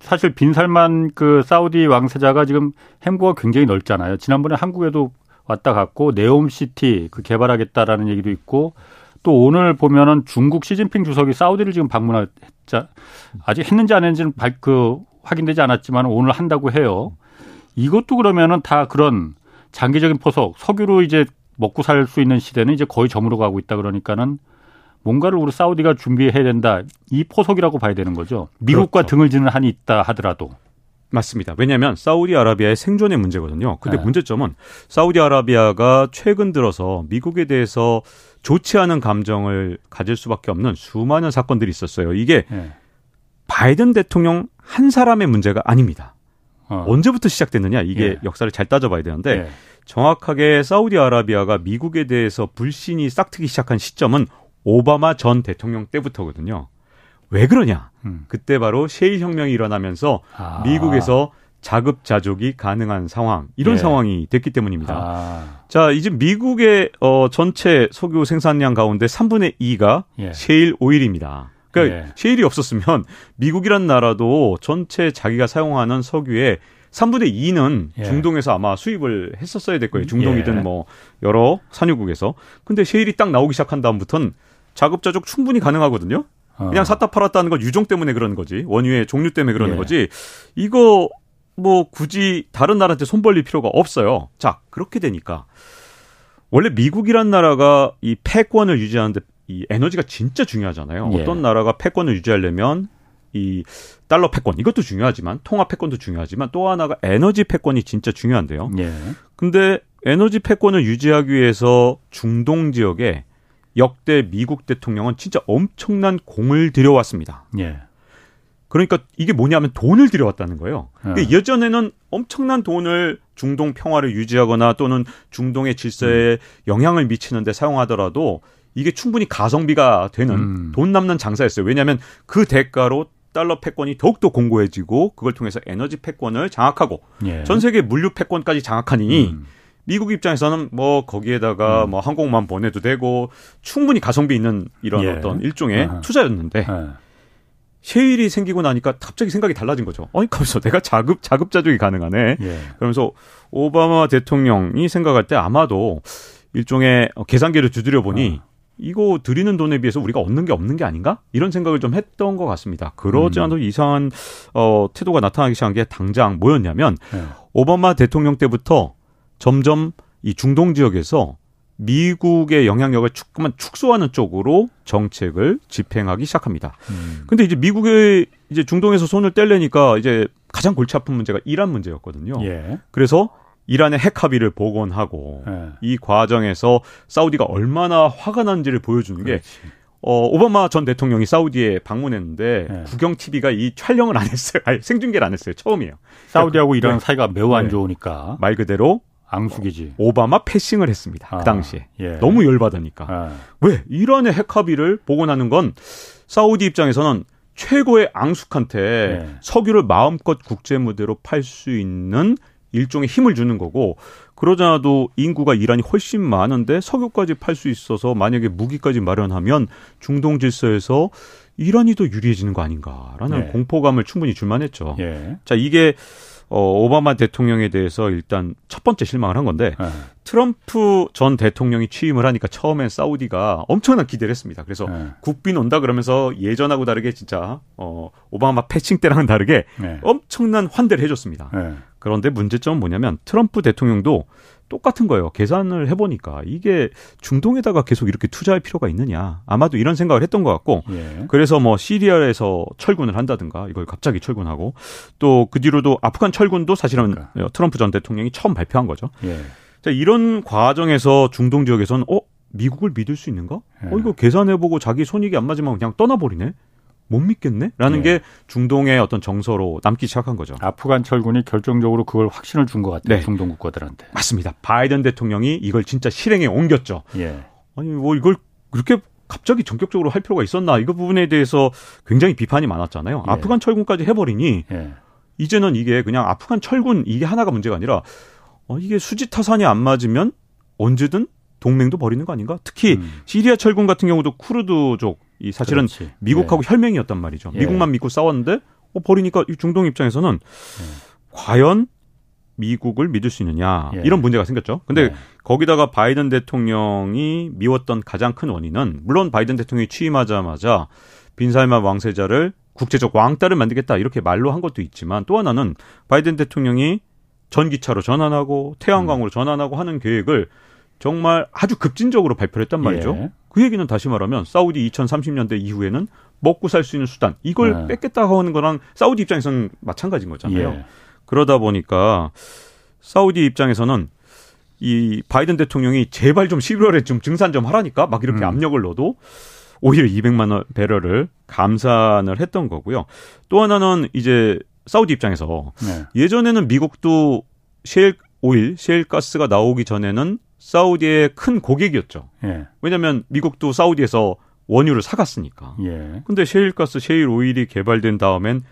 사실 빈살만 그 사우디 왕세자가 지금 행보가 굉장히 넓잖아요. 지난번에 한국에도 왔다 갔고 네옴시티 그 개발하겠다라는 얘기도 있고 또 오늘 보면은 중국 시진핑 주석이 사우디를 지금 방문했자 아직 했는지 안 했는지는 발, 그 확인되지 않았지만 오늘 한다고 해요. 이것도 그러면은 다 그런 장기적인 포석 석유로 이제 먹고 살 수 있는 시대는 이제 거의 저물어 가고 있다 그러니까는 뭔가를 우리 사우디가 준비해야 된다. 이 포석이라고 봐야 되는 거죠. 미국과 그렇죠. 등을 지는 한이 있다 하더라도. 맞습니다. 왜냐하면 사우디아라비아의 생존의 문제거든요. 근데 네. 문제점은 사우디아라비아가 최근 들어서 미국에 대해서 좋지 않은 감정을 가질 수밖에 없는 수많은 사건들이 있었어요. 이게 네. 바이든 대통령 한 사람의 문제가 아닙니다. 어. 언제부터 시작됐느냐 이게 예. 역사를 잘 따져봐야 되는데 예. 정확하게 사우디아라비아가 미국에 대해서 불신이 싹트기 시작한 시점은 오바마 전 대통령 때부터거든요. 왜 그러냐? 음. 그때 바로 셰일 혁명이 일어나면서 아. 미국에서 자급자족이 가능한 상황 이런 예. 상황이 됐기 때문입니다. 아. 자 이제 미국의 어, 전체 석유 생산량 가운데 3분의 2가 예. 셰일 오일입니다. 그러니까 예. 셰일이 없었으면 미국이란 나라도 전체 자기가 사용하는 석유의 3분의 2는 예. 중동에서 아마 수입을 했었어야 될 거예요. 중동이든 예. 뭐 여러 산유국에서. 근데 셰일이 딱 나오기 시작한 다음부터는 자급자족 충분히 가능하거든요. 어. 그냥 샀다 팔았다는 건 유종 때문에 그러는 거지. 원유의 종류 때문에 그러는 예. 거지. 이거 뭐 굳이 다른 나라한테 손 벌릴 필요가 없어요. 자, 그렇게 되니까 원래 미국이란 나라가 이 패권을 유지하는데 이 에너지가 진짜 중요하잖아요. 예. 어떤 나라가 패권을 유지하려면 이 달러 패권 이것도 중요하지만 통화 패권도 중요하지만 또 하나가 에너지 패권이 진짜 중요한데요. 예. 근데 에너지 패권을 유지하기 위해서 중동 지역에 역대 미국 대통령은 진짜 엄청난 공을 들여왔습니다. 예. 그러니까 이게 뭐냐면 돈을 들여왔다는 거예요. 예. 예전에는 엄청난 돈을 중동 평화를 유지하거나 또는 중동의 질서에 음. 영향을 미치는데 사용하더라도 이게 충분히 가성비가 되는 음. 돈 남는 장사였어요. 왜냐하면 그 대가로 달러 패권이 더욱더 공고해지고 그걸 통해서 에너지 패권을 장악하고 예. 전 세계 물류 패권까지 장악하니 음. 미국 입장에서는 뭐 거기에다가 음. 뭐 항공만 보내도 되고 충분히 가성비 있는 이런 예. 어떤 일종의 아 투자였는데 아. 셰일이 생기고 나니까 갑자기 생각이 달라진 거죠. 아니, 가면서 내가 자급, 자급자족이 가능하네. 예. 그러면서 오바마 대통령이 생각할 때 아마도 일종의 계산기를 두드려 보니 어. 이거 드리는 돈에 비해서 우리가 얻는 게 없는 게 아닌가? 이런 생각을 좀 했던 것 같습니다. 그러지 음. 않아도 음. 이상한 어, 태도가 나타나기 시작한 게 당장 뭐였냐면 네. 오바마 대통령 때부터 점점 이 중동 지역에서 미국의 영향력을 조금만 축소하는 쪽으로 정책을 집행하기 시작합니다. 음. 근데 이제 미국의 이제 중동에서 손을 떼려니까 이제 가장 골치 아픈 문제가 이란 문제였거든요. 예. 그래서 이란의 핵 합의를 복원하고 네. 이 과정에서 사우디가 얼마나 화가 난지를 보여주는 게 어, 오바마 전 대통령이 사우디에 방문했는데 네. 국영 TV가 이 촬영을 안 했어요. 아니, 생중계를 안 했어요. 처음이에요. 사우디하고 이란 네. 사이가 매우 안 네. 좋으니까 말 그대로 앙숙이지. 오바마 패싱을 했습니다. 그 아, 그 당시에. 예. 너무 열받으니까. 아. 왜? 이란의 핵 합의를 복원하는 건 사우디 입장에서는 최고의 앙숙한테 예. 석유를 마음껏 국제 무대로 팔 수 있는 일종의 힘을 주는 거고 그러자도 인구가 이란이 훨씬 많은데 석유까지 팔 수 있어서 만약에 무기까지 마련하면 중동 질서에서 이란이 더 유리해지는 거 아닌가라는 네. 공포감을 충분히 줄만했죠. 예. 자 이게 어, 오바마 대통령에 대해서 일단 첫 번째 실망을 한 건데 네. 트럼프 전 대통령이 취임을 하니까 처음엔 사우디가 엄청난 기대를 했습니다. 그래서 네. 국빈 온다 그러면서 예전하고 다르게 진짜 어, 오바마 패칭 때랑은 다르게 네. 엄청난 환대를 해줬습니다. 네. 그런데 문제점은 뭐냐면 트럼프 대통령도 똑같은 거예요. 계산을 해보니까 이게 중동에다가 계속 이렇게 투자할 필요가 있느냐. 아마도 이런 생각을 했던 것 같고 예. 그래서 뭐 시리아에서 철군을 한다든가 이걸 갑자기 철군하고 또 그 뒤로도 아프간 철군도 사실은 그러니까. 트럼프 전 대통령이 처음 발표한 거죠. 예. 자, 이런 과정에서 중동 지역에서는 어 미국을 믿을 수 있는가? 예. 어 이거 계산해보고 자기 손익이 안 맞으면 그냥 떠나버리네. 못 믿겠네? 라는 네. 게 중동의 어떤 정서로 남기 시작한 거죠. 아프간 철군이 결정적으로 그걸 확신을 준 것 같아요. 네. 중동 국가들한테. 맞습니다. 바이든 대통령이 이걸 진짜 실행에 옮겼죠. 예. 아니, 뭐 이걸 그렇게 갑자기 전격적으로 할 필요가 있었나? 이거 부분에 대해서 굉장히 비판이 많았잖아요. 예. 아프간 철군까지 해버리니 예. 이제는 이게 그냥 아프간 철군 이게 하나가 문제가 아니라 어, 이게 수지 타산이 안 맞으면 언제든 동맹도 버리는 거 아닌가? 특히 음. 시리아 철군 같은 경우도 쿠르드족 이 사실은 그렇지. 미국하고 예. 혈맹이었단 말이죠. 예. 미국만 믿고 싸웠는데 어, 버리니까 이 중동 입장에서는 예. 과연 미국을 믿을 수 있느냐 예. 이런 문제가 생겼죠. 근데 예. 거기다가 바이든 대통령이 미웠던 가장 큰 원인은 물론 바이든 대통령이 취임하자마자 빈살만 왕세자를 국제적 왕따를 만들겠다 이렇게 말로 한 것도 있지만 또 하나는 바이든 대통령이 전기차로 전환하고 태양광으로 음. 전환하고 하는 계획을 정말 아주 급진적으로 발표를 했단 말이죠. 예. 그 얘기는 다시 말하면 사우디 2030년대 이후에는 먹고 살 수 있는 수단 이걸 네. 뺏겠다고 하는 거랑 사우디 입장에서는 마찬가지인 거잖아요. 예. 그러다 보니까 사우디 입장에서는 이 바이든 대통령이 제발 좀 11월에 좀 증산 좀 하라니까 막 이렇게 음. 압력을 넣어도 오히려 200만 원 배럴을 감산을 했던 거고요. 또 하나는 이제 사우디 입장에서 네. 예전에는 미국도 셰일 오일, 셰일 가스가 나오기 전에는 사우디의 큰 고객이었죠. 예. 왜냐하면 미국도 사우디에서 원유를 사갔으니까. 예. 근데 셰일가스, 셰일 오일이 개발된 다음엔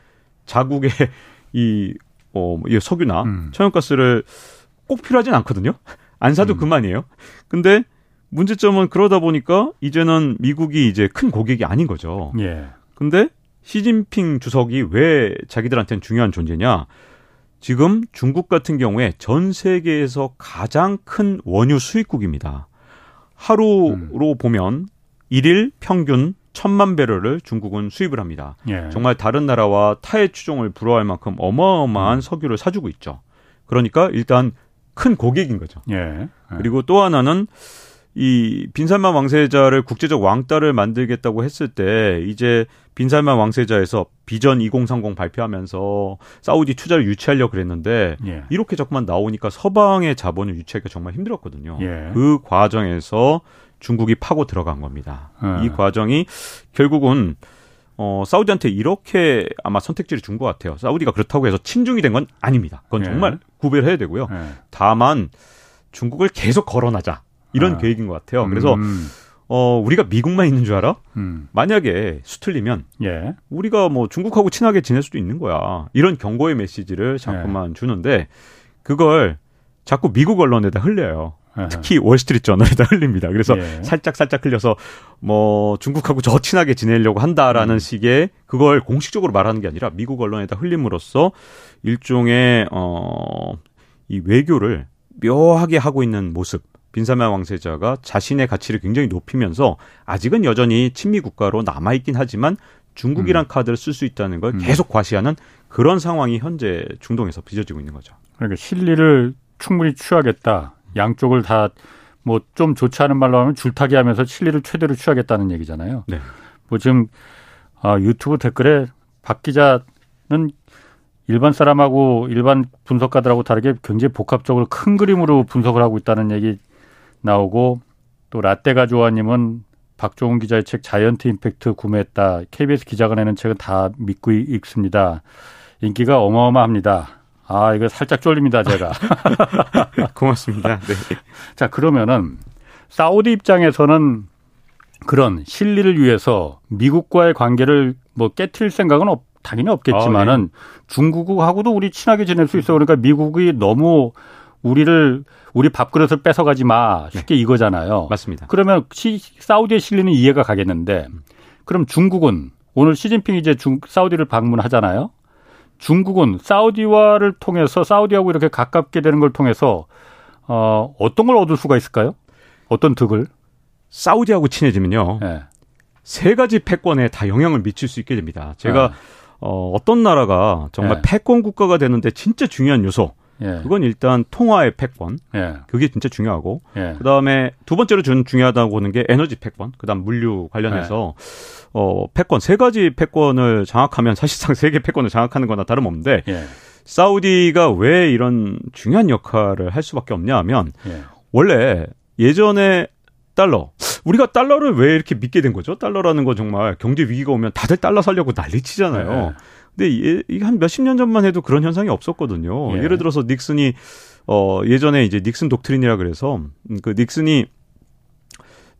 자국의 이, 어, 이 석유나 음. 천연가스를 꼭 필요하진 않거든요. 안 사도 음. 그만이에요. 근데 문제점은 그러다 보니까 이제는 미국이 이제 큰 고객이 아닌 거죠. 예. 근데 시진핑 주석이 왜 자기들한테는 중요한 존재냐? 지금 중국 같은 경우에 전 세계에서 가장 큰 원유 수입국입니다. 하루로 음. 보면 일일 평균 천만 배럴을 중국은 수입을 합니다. 예. 정말 다른 나라와 타의 추종을 불허할 만큼 어마어마한 음. 석유를 사주고 있죠. 그러니까 일단 큰 고객인 거죠. 예. 예. 그리고 또 하나는 이 빈살만 왕세자를 국제적 왕따를 만들겠다고 했을 때 이제 빈살만 왕세자에서 비전 2030 발표하면서 사우디 투자를 유치하려고 그랬는데 예. 이렇게 자꾸만 나오니까 서방의 자본을 유치하기가 정말 힘들었거든요. 예. 그 과정에서 중국이 파고 들어간 겁니다. 예. 이 과정이 결국은 어, 사우디한테 이렇게 아마 선택지를 준 것 같아요. 사우디가 그렇다고 해서 친중이 된 건 아닙니다. 그건 예. 정말 구별해야 되고요. 예. 다만 중국을 계속 거론하자. 이런 아. 계획인 것 같아요. 그래서 음. 어, 우리가 미국만 있는 줄 알아? 음. 만약에 수틀리면 예. 우리가 뭐 중국하고 친하게 지낼 수도 있는 거야. 이런 경고의 메시지를 자꾸만 예. 주는데 그걸 자꾸 미국 언론에다 흘려요. 예. 특히 월스트리트 저널에다 흘립니다. 그래서 예. 살짝 살짝 흘려서 뭐 중국하고 저 친하게 지내려고 한다라는 음. 식의 그걸 공식적으로 말하는 게 아니라 미국 언론에다 흘림으로써 일종의 어 이 외교를 묘하게 하고 있는 모습 빈사마 왕세자가 자신의 가치를 굉장히 높이면서 아직은 여전히 친미 국가로 남아 있긴 하지만 중국이란 음. 카드를 쓸 수 있다는 걸 음. 계속 과시하는 그런 상황이 현재 중동에서 빚어지고 있는 거죠. 그러니까 실리를 충분히 취하겠다. 양쪽을 다 뭐 좀 좋지 않은 말로 하면 줄타기 하면서 실리를 최대로 취하겠다는 얘기잖아요. 네. 뭐 지금 아, 유튜브 댓글에 박 기자는 일반 사람하고 일반 분석가들하고 다르게 굉장히 복합적으로 큰 그림으로 분석을 하고 있다는 얘기 나오고 또 라떼가 좋아님은 박종훈 기자의 책 자이언트 임팩트 구매했다. KBS 기자가 내는 책은 다 믿고 읽습니다. 인기가 어마어마합니다. 아, 이거 살짝 쫄립니다, 제가. 고맙습니다. 네. 자, 그러면은 사우디 입장에서는 그런 실리를 위해서 미국과의 관계를 뭐 깨트릴 생각은 없, 당연히 없겠지만은 아, 네. 중국하고도 우리 친하게 지낼 수 있어. 그러니까 미국이 너무 우리를 우리 밥그릇을 뺏어가지 마 쉽게 네. 이거잖아요. 맞습니다. 그러면 시, 사우디에 실리는 이해가 가겠는데 그럼 중국은 오늘 시진핑이 이제 중, 사우디를 방문하잖아요. 중국은 사우디와를 통해서 사우디하고 이렇게 가깝게 되는 걸 통해서 어, 어떤 걸 얻을 수가 있을까요? 어떤 득을? 사우디하고 친해지면요. 네. 세 가지 패권에 다 영향을 미칠 수 있게 됩니다. 제가 네. 어, 어떤 나라가 정말 네. 패권 국가가 되는데 진짜 중요한 요소 예. 그건 일단 통화의 패권. 예. 그게 진짜 중요하고. 예. 그다음에 두 번째로 준 중요하다고 보는 게 에너지 패권. 그다음 물류 관련해서 예. 어 패권 세 가지 패권을 장악하면 사실상 세계 패권을 장악하는 거나 다름없는데 예. 사우디가 왜 이런 중요한 역할을 할 수밖에 없냐 하면 예. 원래 예전에 달러. 우리가 달러를 왜 이렇게 믿게 된 거죠? 달러라는 건 정말 경제 위기가 오면 다들 달러 살려고 난리 치잖아요. 근데 이게 한 몇십 년 전만 해도 그런 현상이 없었거든요. 예. 를 들어서 닉슨이 어 예전에 이제 닉슨 독트린이라 그래서 음, 그 닉슨이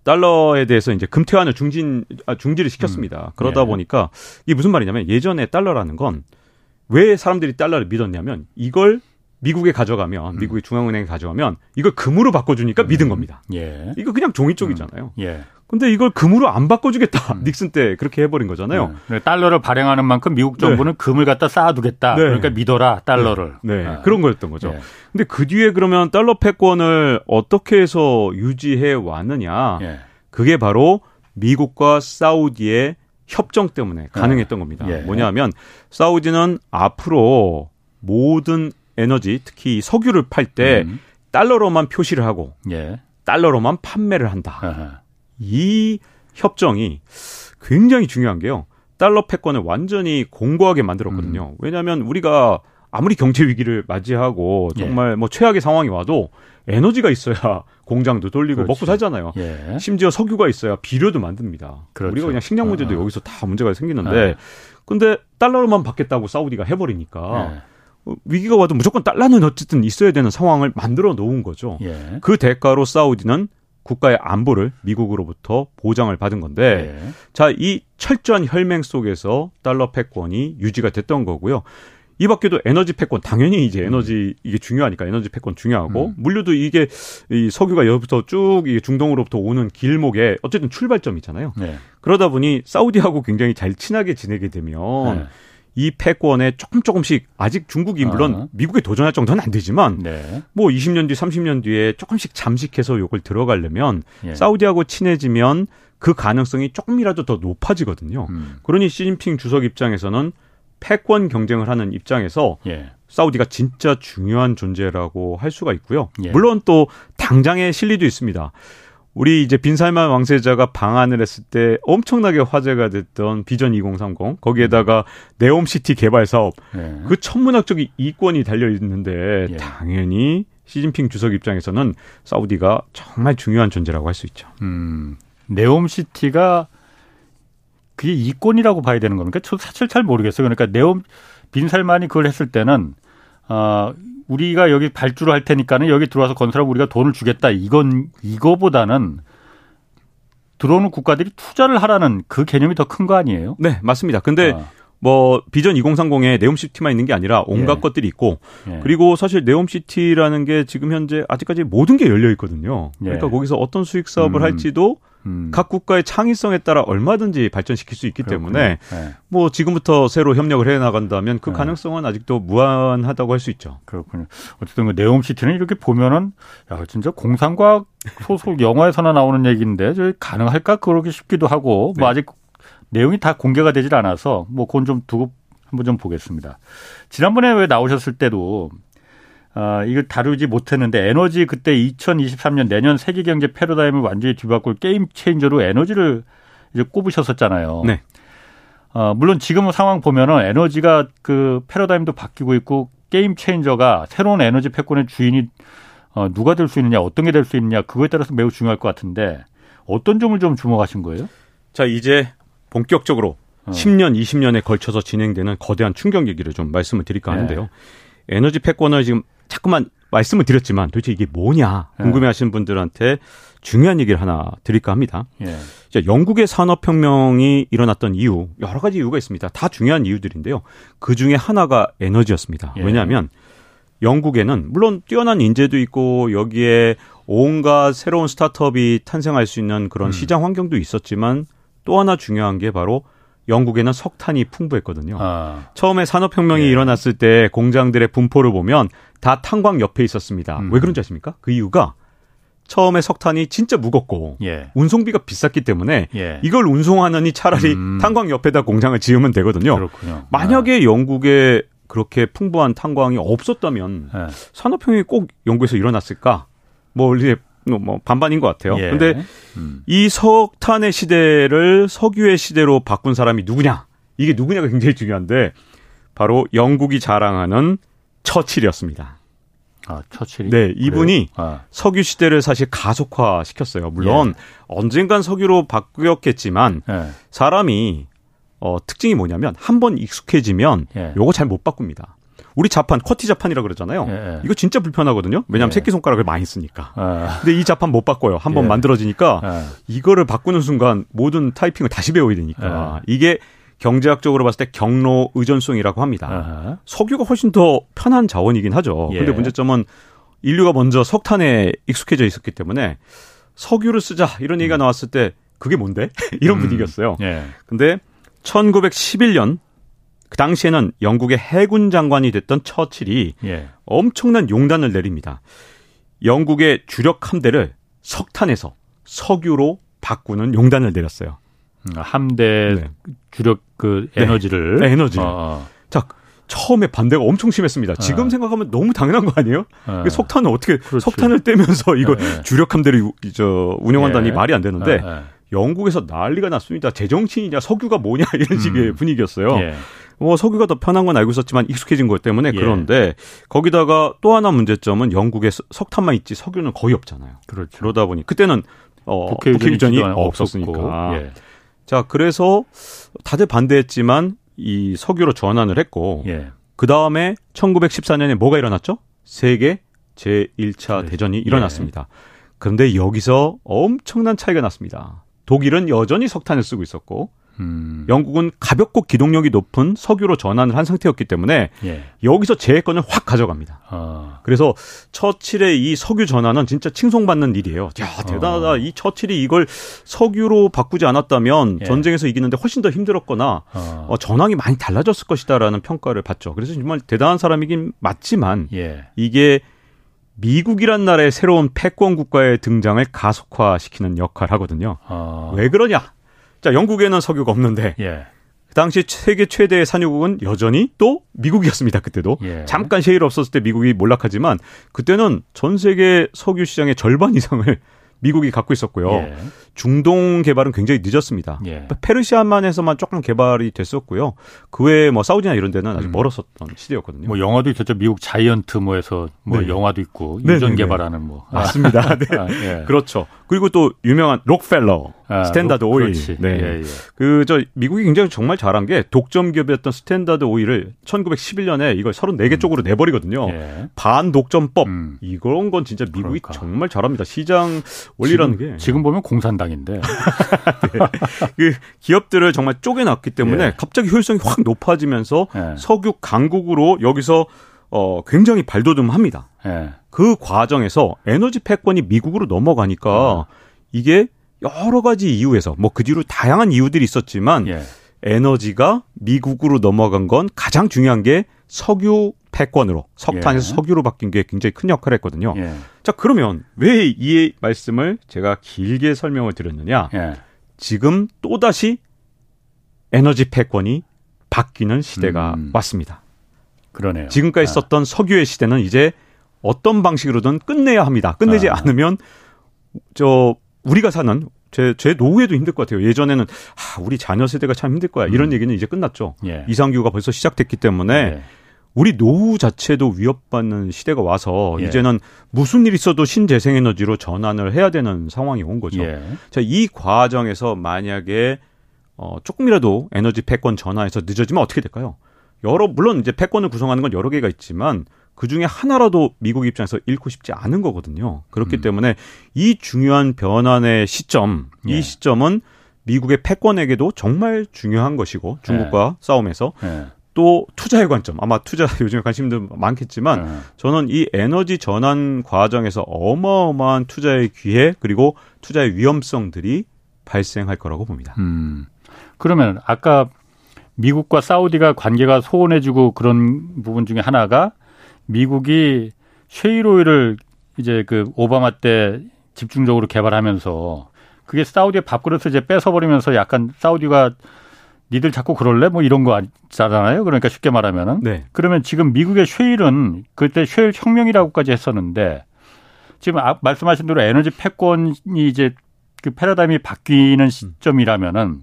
달러에 대해서 이제 금태환을 중진 아, 중지를 시켰습니다. 음. 그러다 예. 보니까 이게 무슨 말이냐면 예전에 달러라는 건 왜 사람들이 달러를 믿었냐면 이걸 미국에 가져가면 음. 미국의 중앙은행에 가져가면 이걸 금으로 바꿔주니까 음. 믿은 겁니다. 예. 이거 그냥 종이 쪽이잖아요. 음. 예. 근데 이걸 금으로 안 바꿔주겠다. 음. 닉슨 때 그렇게 해버린 거잖아요. 네. 달러를 발행하는 만큼 미국 정부는 네. 금을 갖다 쌓아두겠다. 네. 그러니까 믿어라 달러를. 네, 네. 아. 그런 거였던 거죠. 예. 근데 그 뒤에 그러면 달러 패권을 어떻게 해서 유지해 왔느냐? 예. 그게 바로 미국과 사우디의 협정 때문에 가능했던 겁니다. 예. 뭐냐하면 사우디는 앞으로 모든 에너지 특히 석유를 팔때 음. 달러로만 표시를 하고 예. 달러로만 판매를 한다. 아하. 이 협정이 굉장히 중요한 게요. 달러 패권을 완전히 공고하게 만들었거든요. 음. 왜냐하면 우리가 아무리 경제 위기를 맞이하고 예. 정말 예. 뭐 최악의 상황이 와도 에너지가 있어야 공장도 돌리고 그렇지. 먹고 살잖아요. 예. 심지어 석유가 있어야 비료도 만듭니다. 그렇죠. 우리가 그냥 식량 문제도 어. 여기서 다 문제가 생기는데 예. 근데 달러로만 받겠다고 사우디가 해버리니까 예. 어, 위기가 와도 무조건 달러는 어쨌든 있어야 되는 상황을 만들어 놓은 거죠. 예. 그 대가로 사우디는 국가의 안보를 미국으로부터 보장을 받은 건데 예. 자이 철저한 혈맹 속에서 달러 패권이 유지가 됐던 거고요. 이 밖에도 에너지 패권 당연히 이제 에너지 이게 중요하니까 에너지 패권 중요하고 음. 물류도 이게 이 석유가 여기부터 쭉 중동으로부터 오는 길목에 어쨌든 출발점이잖아요. 네. 그러다 보니 사우디하고 굉장히 잘 친하게 지내게 되면 네. 이 패권에 조금 조금씩 아직 중국이 물론 아. 미국에 도전할 정도는 안 되지만 네. 뭐 20년 뒤, 30년 뒤에 조금씩 잠식해서 요걸 들어가려면 예. 사우디하고 친해지면 그 가능성이 조금이라도 더 높아지거든요. 음. 그러니 시진핑 주석 입장에서는 패권 경쟁을 하는 입장에서 예. 사우디가 진짜 중요한 존재라고 할 수가 있고요. 예. 물론 또 당장의 실리도 있습니다. 우리 이제 빈살만 왕세자가 방한을 했을 때 엄청나게 화제가 됐던 비전 2030 거기에다가 네옴시티 개발 사업 예. 그 천문학적인 이권이 달려 있는데 예. 당연히 시진핑 주석 입장에서는 사우디가 정말 중요한 존재라고 할 수 있죠. 음, 네옴시티가 그게 이권이라고 봐야 되는 겁니까? 저 사실 잘 모르겠어요. 그러니까 네옴 빈살만이 그걸 했을 때는 어 우리가 여기 발주를 할 테니까는 여기 들어와서 건설하고 우리가 돈을 주겠다. 이건 이거보다는 들어오는 국가들이 투자를 하라는 그 개념이 더 큰 거 아니에요? 네, 맞습니다. 근데 어. 뭐 비전 2030에 네옴시티만 있는 게 아니라 온갖 예. 것들이 있고 예. 그리고 사실 네옴시티라는 게 지금 현재 아직까지 모든 게 열려 있거든요. 그러니까 예. 거기서 어떤 수익 사업을 음. 할지도 음. 각 국가의 창의성에 따라 얼마든지 발전시킬 수 있기 그렇군요. 때문에 네. 뭐 지금부터 새로 협력을 해 나간다면 그 네. 가능성은 아직도 무한하다고 할 수 있죠. 그렇군요. 어쨌든 그 네옴시티는 이렇게 보면은 야 진짜 공상과학 소설 영화에서나 나오는 얘기인데 저 가능할까 그러기 싶기도 하고 뭐 네. 뭐 아직 내용이 다 공개가 되질 않아서 뭐 그건 좀 두고 한번 좀 보겠습니다. 지난번에 왜 나오셨을 때도 아, 이걸 다루지 못했는데 에너지 그때 2023년 내년 세계 경제 패러다임을 완전히 뒤바꿀 게임 체인저로 에너지를 이제 꼽으셨었잖아요. 네. 어, 물론 지금 상황 보면은 에너지가 그 패러다임도 바뀌고 있고 게임 체인저가 새로운 에너지 패권의 주인이 어, 누가 될 수 있느냐, 어떤 게 될 수 있느냐, 그거에 따라서 매우 중요할 것 같은데 어떤 점을 좀 주목하신 거예요? 자, 이제 본격적으로 어. 10년, 20년에 걸쳐서 진행되는 거대한 충격 얘기를 좀 말씀을 드릴까 네. 하는데요. 네. 에너지 패권을 지금 자꾸만 말씀을 드렸지만 도대체 이게 뭐냐 예. 궁금해 하시는 분들한테 중요한 얘기를 하나 드릴까 합니다. 예. 영국의 산업혁명이 일어났던 이유, 여러 가지 이유가 있습니다. 다 중요한 이유들인데요. 그 중에 하나가 에너지였습니다. 예. 왜냐하면 영국에는 물론 뛰어난 인재도 있고 여기에 온갖 새로운 스타트업이 탄생할 수 있는 그런 음. 시장 환경도 있었지만 또 하나 중요한 게 바로 영국에는 석탄이 풍부했거든요. 아. 처음에 산업혁명이 예. 일어났을 때 공장들의 분포를 보면 다 탄광 옆에 있었습니다. 음. 왜 그런지 아십니까? 그 이유가 처음에 석탄이 진짜 무겁고 예. 운송비가 비쌌기 때문에 예. 이걸 운송하느니 차라리 음. 탄광 옆에다 공장을 지으면 되거든요. 그렇군요. 만약에 아. 영국에 그렇게 풍부한 탄광이 없었다면 예. 산업혁명이 꼭 영국에서 일어났을까? 뭐 이제 뭐 반반인 것 같아요. 예. 근데 음. 이 석탄의 시대를 석유의 시대로 바꾼 사람이 누구냐? 이게 누구냐가 굉장히 중요한데 바로 영국이 자랑하는 처칠이었습니다. 아, 처칠이? 네, 이분이 아. 석유 시대를 사실 가속화 시켰어요. 물론 예. 언젠간 석유로 바뀌었겠지만 예. 사람이 어, 특징이 뭐냐면 한 번 익숙해지면 예. 요거 잘 못 바꿉니다. 우리 자판 커티 자판이라 그러잖아요. 예. 이거 진짜 불편하거든요. 왜냐하면 예. 새끼 손가락을 많이 쓰니까. 아. 근데 이 자판 못 바꿔요. 한번 예. 만들어지니까 예. 이거를 바꾸는 순간 모든 타이핑을 다시 배워야 되니까 이게 경제학적으로 봤을 때 경로 의존성이라고 합니다. 아하. 석유가 훨씬 더 편한 자원이긴 하죠. 예. 근데 문제점은 인류가 먼저 석탄에 익숙해져 있었기 때문에 석유를 쓰자 이런 얘기가 음. 나왔을 때 그게 뭔데? 이런 음. 분위기였어요. 예. 근데 1911년 그 당시에는 영국의 해군 장관이 됐던 처칠이 예. 엄청난 용단을 내립니다. 영국의 주력 함대를 석탄에서 석유로 바꾸는 용단을 내렸어요. 음, 함대 네. 주력 그 네. 에너지를 네, 네 에너지를. 어, 어. 자 처음에 반대가 엄청 심했습니다. 지금 어. 생각하면 너무 당연한 거 아니에요? 어. 석탄을 어떻게 그렇지. 석탄을 떼면서 이거 네. 주력 함대를 저 운영한다니 예. 말이 안 되는데 영국에서 난리가 났습니다. 제정신이냐 석유가 뭐냐 이런 식의 음. 분위기였어요. 예. 뭐 석유가 더 편한 건 알고 있었지만 익숙해진 것 때문에 예. 그런데 거기다가 또 하나 문제점은 영국에 석탄만 있지 석유는 거의 없잖아요. 그렇죠. 그러다 보니 그때는 어, 국회 유전이 없었으니까. 예. 자, 그래서 다들 반대했지만 이 석유로 전환을 했고 예. 그 다음에 1914년에 뭐가 일어났죠? 세계 제1차 네. 대전이 일어났습니다. 예. 그런데 여기서 엄청난 차이가 났습니다. 독일은 여전히 석탄을 쓰고 있었고 음. 영국은 가볍고 기동력이 높은 석유로 전환을 한 상태였기 때문에 예. 여기서 제해권을 확 가져갑니다. 아. 그래서 처칠의 이 석유 전환은 진짜 칭송받는 일이에요. 야 대단하다. 어. 이 처칠이 이걸 석유로 바꾸지 않았다면 예. 전쟁에서 이기는데 훨씬 더 힘들었거나 어. 어, 전황이 많이 달라졌을 것이다라는 평가를 받죠. 그래서 정말 대단한 사람이긴 맞지만 예. 이게 미국이란 나라의 새로운 패권 국가의 등장을 가속화시키는 역할을 하거든요. 어. 왜 그러냐? 자, 영국에는 석유가 없는데 예. 그 당시 세계 최대의 산유국은 여전히 또 미국이었습니다. 그때도 예. 잠깐 셰일 없었을 때 미국이 몰락하지만 그때는 전 세계 석유 시장의 절반 이상을 미국이 갖고 있었고요. 예. 중동 개발은 굉장히 늦었습니다. 예. 페르시아만에서만 조금 개발이 됐었고요. 그 외에 뭐 사우디나 이런 데는 아직 음. 멀었었던 시대였거든요. 뭐 영화도 있었죠. 미국 자이언트 뭐에서 뭐 네. 영화도 있고 네, 유전 네, 네. 개발하는 뭐 맞습니다. 네. 아, 예. 그렇죠. 그리고 또 유명한 록펠러 아, 스탠다드 록, 오일. 그렇지. 네. 예, 예. 그저 미국이 굉장히 정말 잘한 게 독점 기업이었던 스탠다드 오일을 1911년에 이걸 34개 음. 쪽으로 내버리거든요. 예. 반독점법 음. 이런 건 진짜 미국이 그러니까. 정말 잘합니다. 시장 원리라는 지금, 게 지금 보면 공산 당 상황인데 네. 그 기업들을 정말 쪼개놨기 때문에 예. 갑자기 효율성이 확 높아지면서 예. 석유 강국으로 여기서 어 굉장히 발돋움합니다. 예. 그 과정에서 에너지 패권이 미국으로 넘어가니까 어. 이게 여러 가지 이유에서 뭐 그 뒤로 다양한 이유들이 있었지만 예. 에너지가 미국으로 넘어간 건 가장 중요한 게 석유 패권으로 석탄에서 예. 석유로 바뀐 게 굉장히 큰 역할을 했거든요. 예. 자 그러면 왜 이 말씀을 제가 길게 설명을 드렸느냐? 예. 지금 또 다시 에너지 패권이 바뀌는 시대가 음. 왔습니다. 그러네요. 지금까지 아. 썼던 석유의 시대는 이제 어떤 방식으로든 끝내야 합니다. 끝내지 아. 않으면 저 우리가 사는 제, 제 노후에도 힘들 것 같아요. 예전에는 아, 우리 자녀 세대가 참 힘들 거야. 이런 음. 얘기는 이제 끝났죠. 예. 이상규가 벌써 시작됐기 때문에 예. 우리 노후 자체도 위협받는 시대가 와서 예. 이제는 무슨 일 있어도 신재생에너지로 전환을 해야 되는 상황이 온 거죠. 예. 자, 이 과정에서 만약에 어, 조금이라도 에너지 패권 전환에서 늦어지면 어떻게 될까요? 여러 물론 이제 패권을 구성하는 건 여러 개가 있지만 그 중에 하나라도 미국 입장에서 잃고 싶지 않은 거거든요. 그렇기 음. 때문에 이 중요한 변환의 시점, 예. 이 시점은 미국의 패권에게도 정말 중요한 것이고 중국과 예. 싸움에서 예. 또 투자의 관점 아마 투자 요즘에 관심도 많겠지만 네. 저는 이 에너지 전환 과정에서 어마어마한 투자의 기회 그리고 투자의 위험성들이 발생할 거라고 봅니다. 음. 그러면 아까 미국과 사우디가 관계가 소원해지고 그런 부분 중에 하나가 미국이 쉐일 오일을 이제 그 오바마 때 집중적으로 개발하면서 그게 사우디의 밥그릇을 이제 뺏어버리면서 약간 사우디가 니들 자꾸 그럴래? 뭐 이런 거 있잖아요. 그러니까 쉽게 말하면은. 네. 그러면 지금 미국의 쉐일은 그때 쉐일 혁명이라고까지 했었는데 지금 아, 말씀하신 대로 에너지 패권이 이제 그 패러다임이 바뀌는 시점이라면은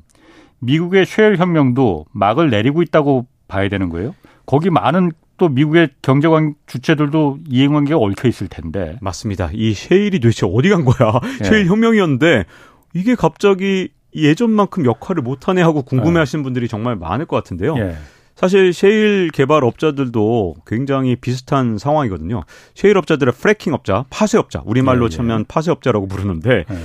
미국의 쉐일 혁명도 막을 내리고 있다고 봐야 되는 거예요. 거기 많은 또 미국의 경제관 주체들도 이행관계가 얽혀 있을 텐데. 맞습니다. 이 쉐일이 도대체 어디 간 거야? 예. 쉐일 혁명이었는데 이게 갑자기 예전만큼 역할을 못하네 하고 궁금해하시는 분들이 정말 많을 것 같은데요. 예. 사실 셰일 개발 업자들도 굉장히 비슷한 상황이거든요. 셰일 업자들의 fracking 업자, 파쇄 업자, 우리말로 예, 예. 치면 파쇄 업자라고 부르는데 예.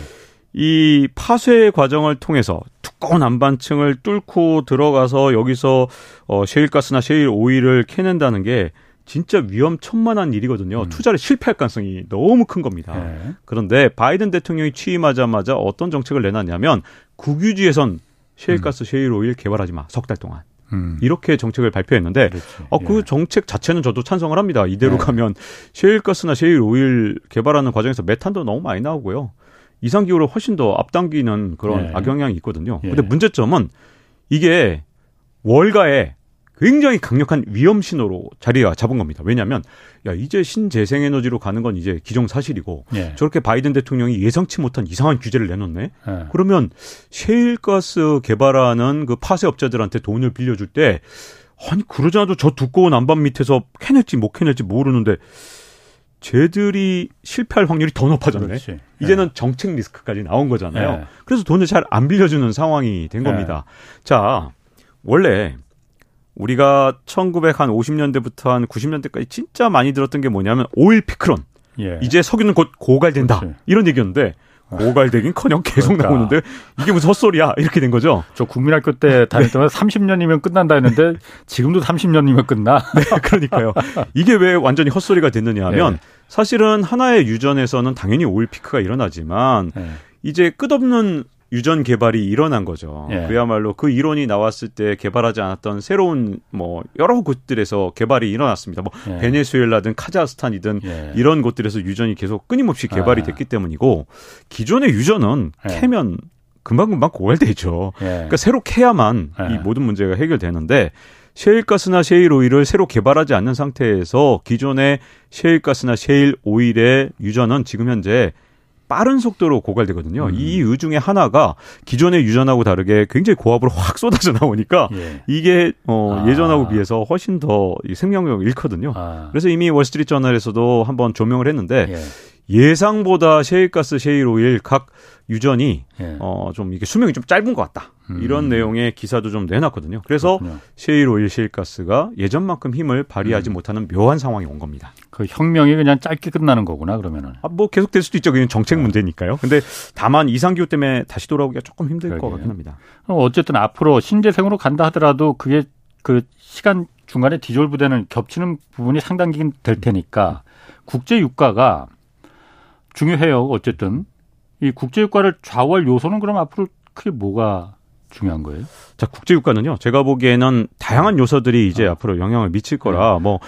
이 파쇄 과정을 통해서 두꺼운 암반층을 뚫고 들어가서 여기서 어 셰일가스나 셰일 오일을 캐낸다는 게 진짜 위험천만한 일이거든요. 음. 투자를 실패할 가능성이 너무 큰 겁니다. 네. 그런데 바이든 대통령이 취임하자마자 어떤 정책을 내놨냐면 국유지에선 셰일가스, 음. 셰일 오일 개발하지 마. 석 달 동안. 음. 이렇게 정책을 발표했는데 어, 그 예. 정책 자체는 저도 찬성을 합니다. 이대로 네. 가면 셰일가스나 셰일 오일 개발하는 과정에서 메탄도 너무 많이 나오고요. 이상 기후를 훨씬 더 앞당기는 그런 네. 악영향이 있거든요. 예. 근데 문제점은 이게 월가에 굉장히 강력한 위험 신호로 자리가 잡은 겁니다. 왜냐하면 야 이제 신재생 에너지로 가는 건 이제 기정사실이고 예. 저렇게 바이든 대통령이 예상치 못한 이상한 규제를 내놓네. 예. 그러면 셰일가스 개발하는 그 파쇄 업자들한테 돈을 빌려줄 때 아니 그러지 않아도 저 두꺼운 안반 밑에서 캐낼지 못 캐낼지 모르는데 쟤들이 실패할 확률이 더 높아졌네. 그 이제는 예. 정책 리스크까지 나온 거잖아요. 예. 그래서 돈을 잘 안 빌려주는 상황이 된 겁니다. 자 원래 우리가 1950년대부터 한 90년대까지 진짜 많이 들었던 게 뭐냐면 오일 피크론. 예. 이제 석유는 곧 고갈된다. 그렇지. 이런 얘기였는데 고갈되긴 커녕 계속 그러니까. 나오는데 이게 무슨 헛소리야 이렇게 된 거죠. 저 국민학교 때 다닐 때만 네. 30년이면 끝난다 했는데 지금도 30년이면 끝나. 네, 그러니까요. 이게 왜 완전히 헛소리가 됐느냐 하면 네. 사실은 하나의 유전에서는 당연히 오일 피크가 일어나지만 네. 이제 끝없는 유전 개발이 일어난 거죠. 예. 그야말로 그 이론이 나왔을 때 개발하지 않았던 새로운 뭐 여러 곳들에서 개발이 일어났습니다. 뭐 예. 베네수엘라든 카자흐스탄이든 예. 이런 곳들에서 유전이 계속 끊임없이 개발이 아. 됐기 때문이고 기존의 유전은 예. 캐면 금방금방 고갈되죠. 예. 그러니까 새로 캐야만 이 예. 모든 문제가 해결되는데 셰일가스나 셰일 오일을 새로 개발하지 않는 상태에서 기존의 셰일가스나 셰일 오일의 유전은 지금 현재 빠른 속도로 고갈되거든요. 음. 이 이유 중에 하나가 기존의 유전하고 다르게 굉장히 고압으로 확 쏟아져 나오니까 예. 이게 어, 아. 예전하고 비해서 훨씬 더 생명력을 잃거든요. 아. 그래서 이미 월스트리트 저널에서도 한번 조명을 했는데 예. 예상보다 셰일가스, 셰일 오일 각 유전이 예. 어좀 이게 수명이 좀 짧은 것 같다. 음. 이런 내용의 기사도 좀 내놨거든요. 그래서 그렇군요. 셰일 오일 셰일가스가 예전만큼 힘을 발휘하지 음. 못하는 묘한 상황이 온 겁니다. 그 혁명이 그냥 짧게 끝나는 거구나 그러면은. 아, 뭐 계속 될 수도 있죠. 그냥 정책 네. 문제니까요. 근데 다만 이상기후 때문에 다시 돌아오기가 조금 힘들 그러게요. 것 같긴 합니다. 어쨌든 앞으로 신재생으로 간다 하더라도 그게 그 시간 중간에 디졸브되는 겹치는 부분이 상당히 될 테니까 국제 유가가 중요해요. 어쨌든 이 국제 유가를 좌우할 요소는 그럼 앞으로 크게 뭐가 중요한 거예요? 자, 국제 유가는요. 제가 보기에는 다양한 요소들이 이제 어. 앞으로 영향을 미칠 거라 네. 뭐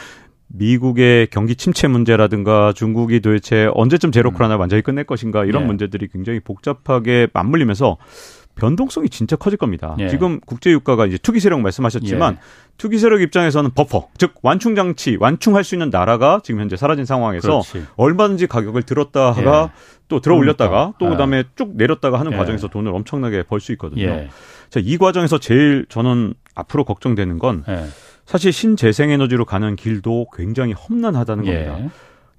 미국의 경기 침체 문제라든가 중국이 도대체 언제쯤 제로 코로나를 음. 완전히 끝낼 것인가 이런 네. 문제들이 굉장히 복잡하게 맞물리면서 변동성이 진짜 커질 겁니다. 예. 지금 국제 유가가 이제 투기 세력 말씀하셨지만 예. 투기 세력 입장에서는 버퍼, 즉 완충 장치, 완충할 수 있는 나라가 지금 현재 사라진 상황에서 그렇지. 얼마든지 가격을 들었다가 예. 또 들어 올렸다가 그러니까. 또 그다음에 예. 쭉 내렸다가 하는 예. 과정에서 돈을 엄청나게 벌 수 있거든요. 예. 자, 이 과정에서 제일 저는 앞으로 걱정되는 건 사실 신재생에너지로 가는 길도 굉장히 험난하다는 겁니다.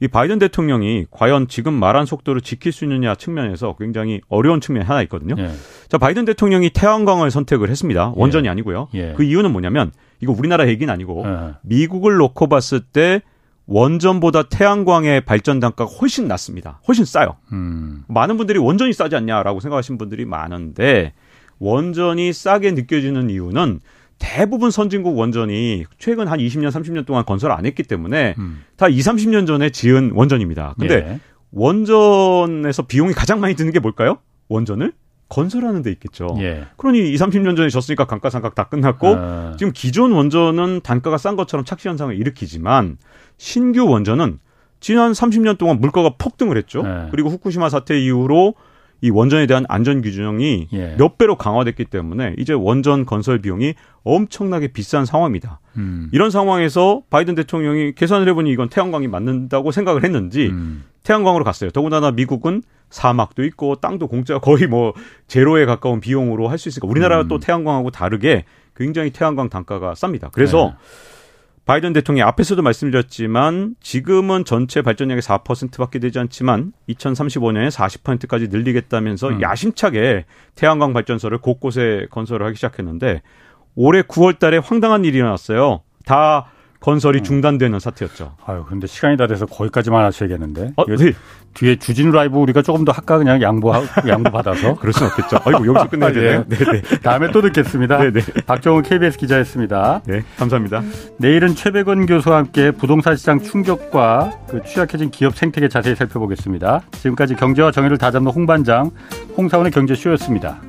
이 바이든 대통령이 과연 지금 말한 속도를 지킬 수 있느냐 측면에서 굉장히 어려운 측면이 하나 있거든요. 예. 자, 바이든 대통령이 태양광을 선택을 했습니다. 원전이 예. 아니고요. 예. 그 이유는 뭐냐면 이거 우리나라 얘기는 아니고 예. 미국을 놓고 봤을 때 원전보다 태양광의 발전 단가가 훨씬 낮습니다. 훨씬 싸요. 음. 많은 분들이 원전이 싸지 않냐라고 생각하시는 분들이 많은데 원전이 싸게 느껴지는 이유는 대부분 선진국 원전이 최근 한 20년, 30년 동안 건설 안 했기 때문에 음. 다 2, 30년 전에 지은 원전입니다. 근데 예. 원전에서 비용이 가장 많이 드는 게 뭘까요? 원전을 건설하는 데 있겠죠. 예. 그러니 2, 30년 전에 졌으니까 감가상각 다 끝났고 아. 지금 기존 원전은 단가가 싼 것처럼 착시 현상을 일으키지만 신규 원전은 지난 30년 동안 물가가 폭등을 했죠. 예. 그리고 후쿠시마 사태 이후로 이 원전에 대한 안전 규정이 예. 몇 배로 강화됐기 때문에 이제 원전 건설 비용이 엄청나게 비싼 상황입니다. 음. 이런 상황에서 바이든 대통령이 계산을 해보니 이건 태양광이 맞는다고 생각을 했는지 음. 태양광으로 갔어요. 더군다나 미국은 사막도 있고 땅도 공짜 거의 뭐 제로에 가까운 비용으로 할 수 있으니까 우리나라가 음. 또 태양광하고 다르게 굉장히 태양광 단가가 쌉니다. 그래서 네. 바이든 대통령이 앞에서도 말씀드렸지만 지금은 전체 발전량의 4%밖에 되지 않지만 2035년에 40%까지 늘리겠다면서 음. 야심차게 태양광 발전소를 곳곳에 건설을 하기 시작했는데 올해 9월 달에 황당한 일이 일어났어요. 다 건설이 음. 중단되는 사태였죠. 아유, 근데 시간이 다 돼서 거기까지만 하셔야겠는데. 아, 네. 뒤에 주진우 라이브 우리가 조금 더 할까 그냥 양보 양보 받아서. 그럴 수는 없겠죠. 아이고 여기서 끝내야 아, 예. 되네요. 네, 네. 다음에 또 듣겠습니다. 네, 네. 박정훈 KBS 기자였습니다. 네, 감사합니다. 내일은 최백원 교수와 함께 부동산 시장 충격과 그 취약해진 기업 생태계 자세히 살펴보겠습니다. 지금까지 경제와 정의를 다잡는 홍반장 홍사원의 경제쇼였습니다.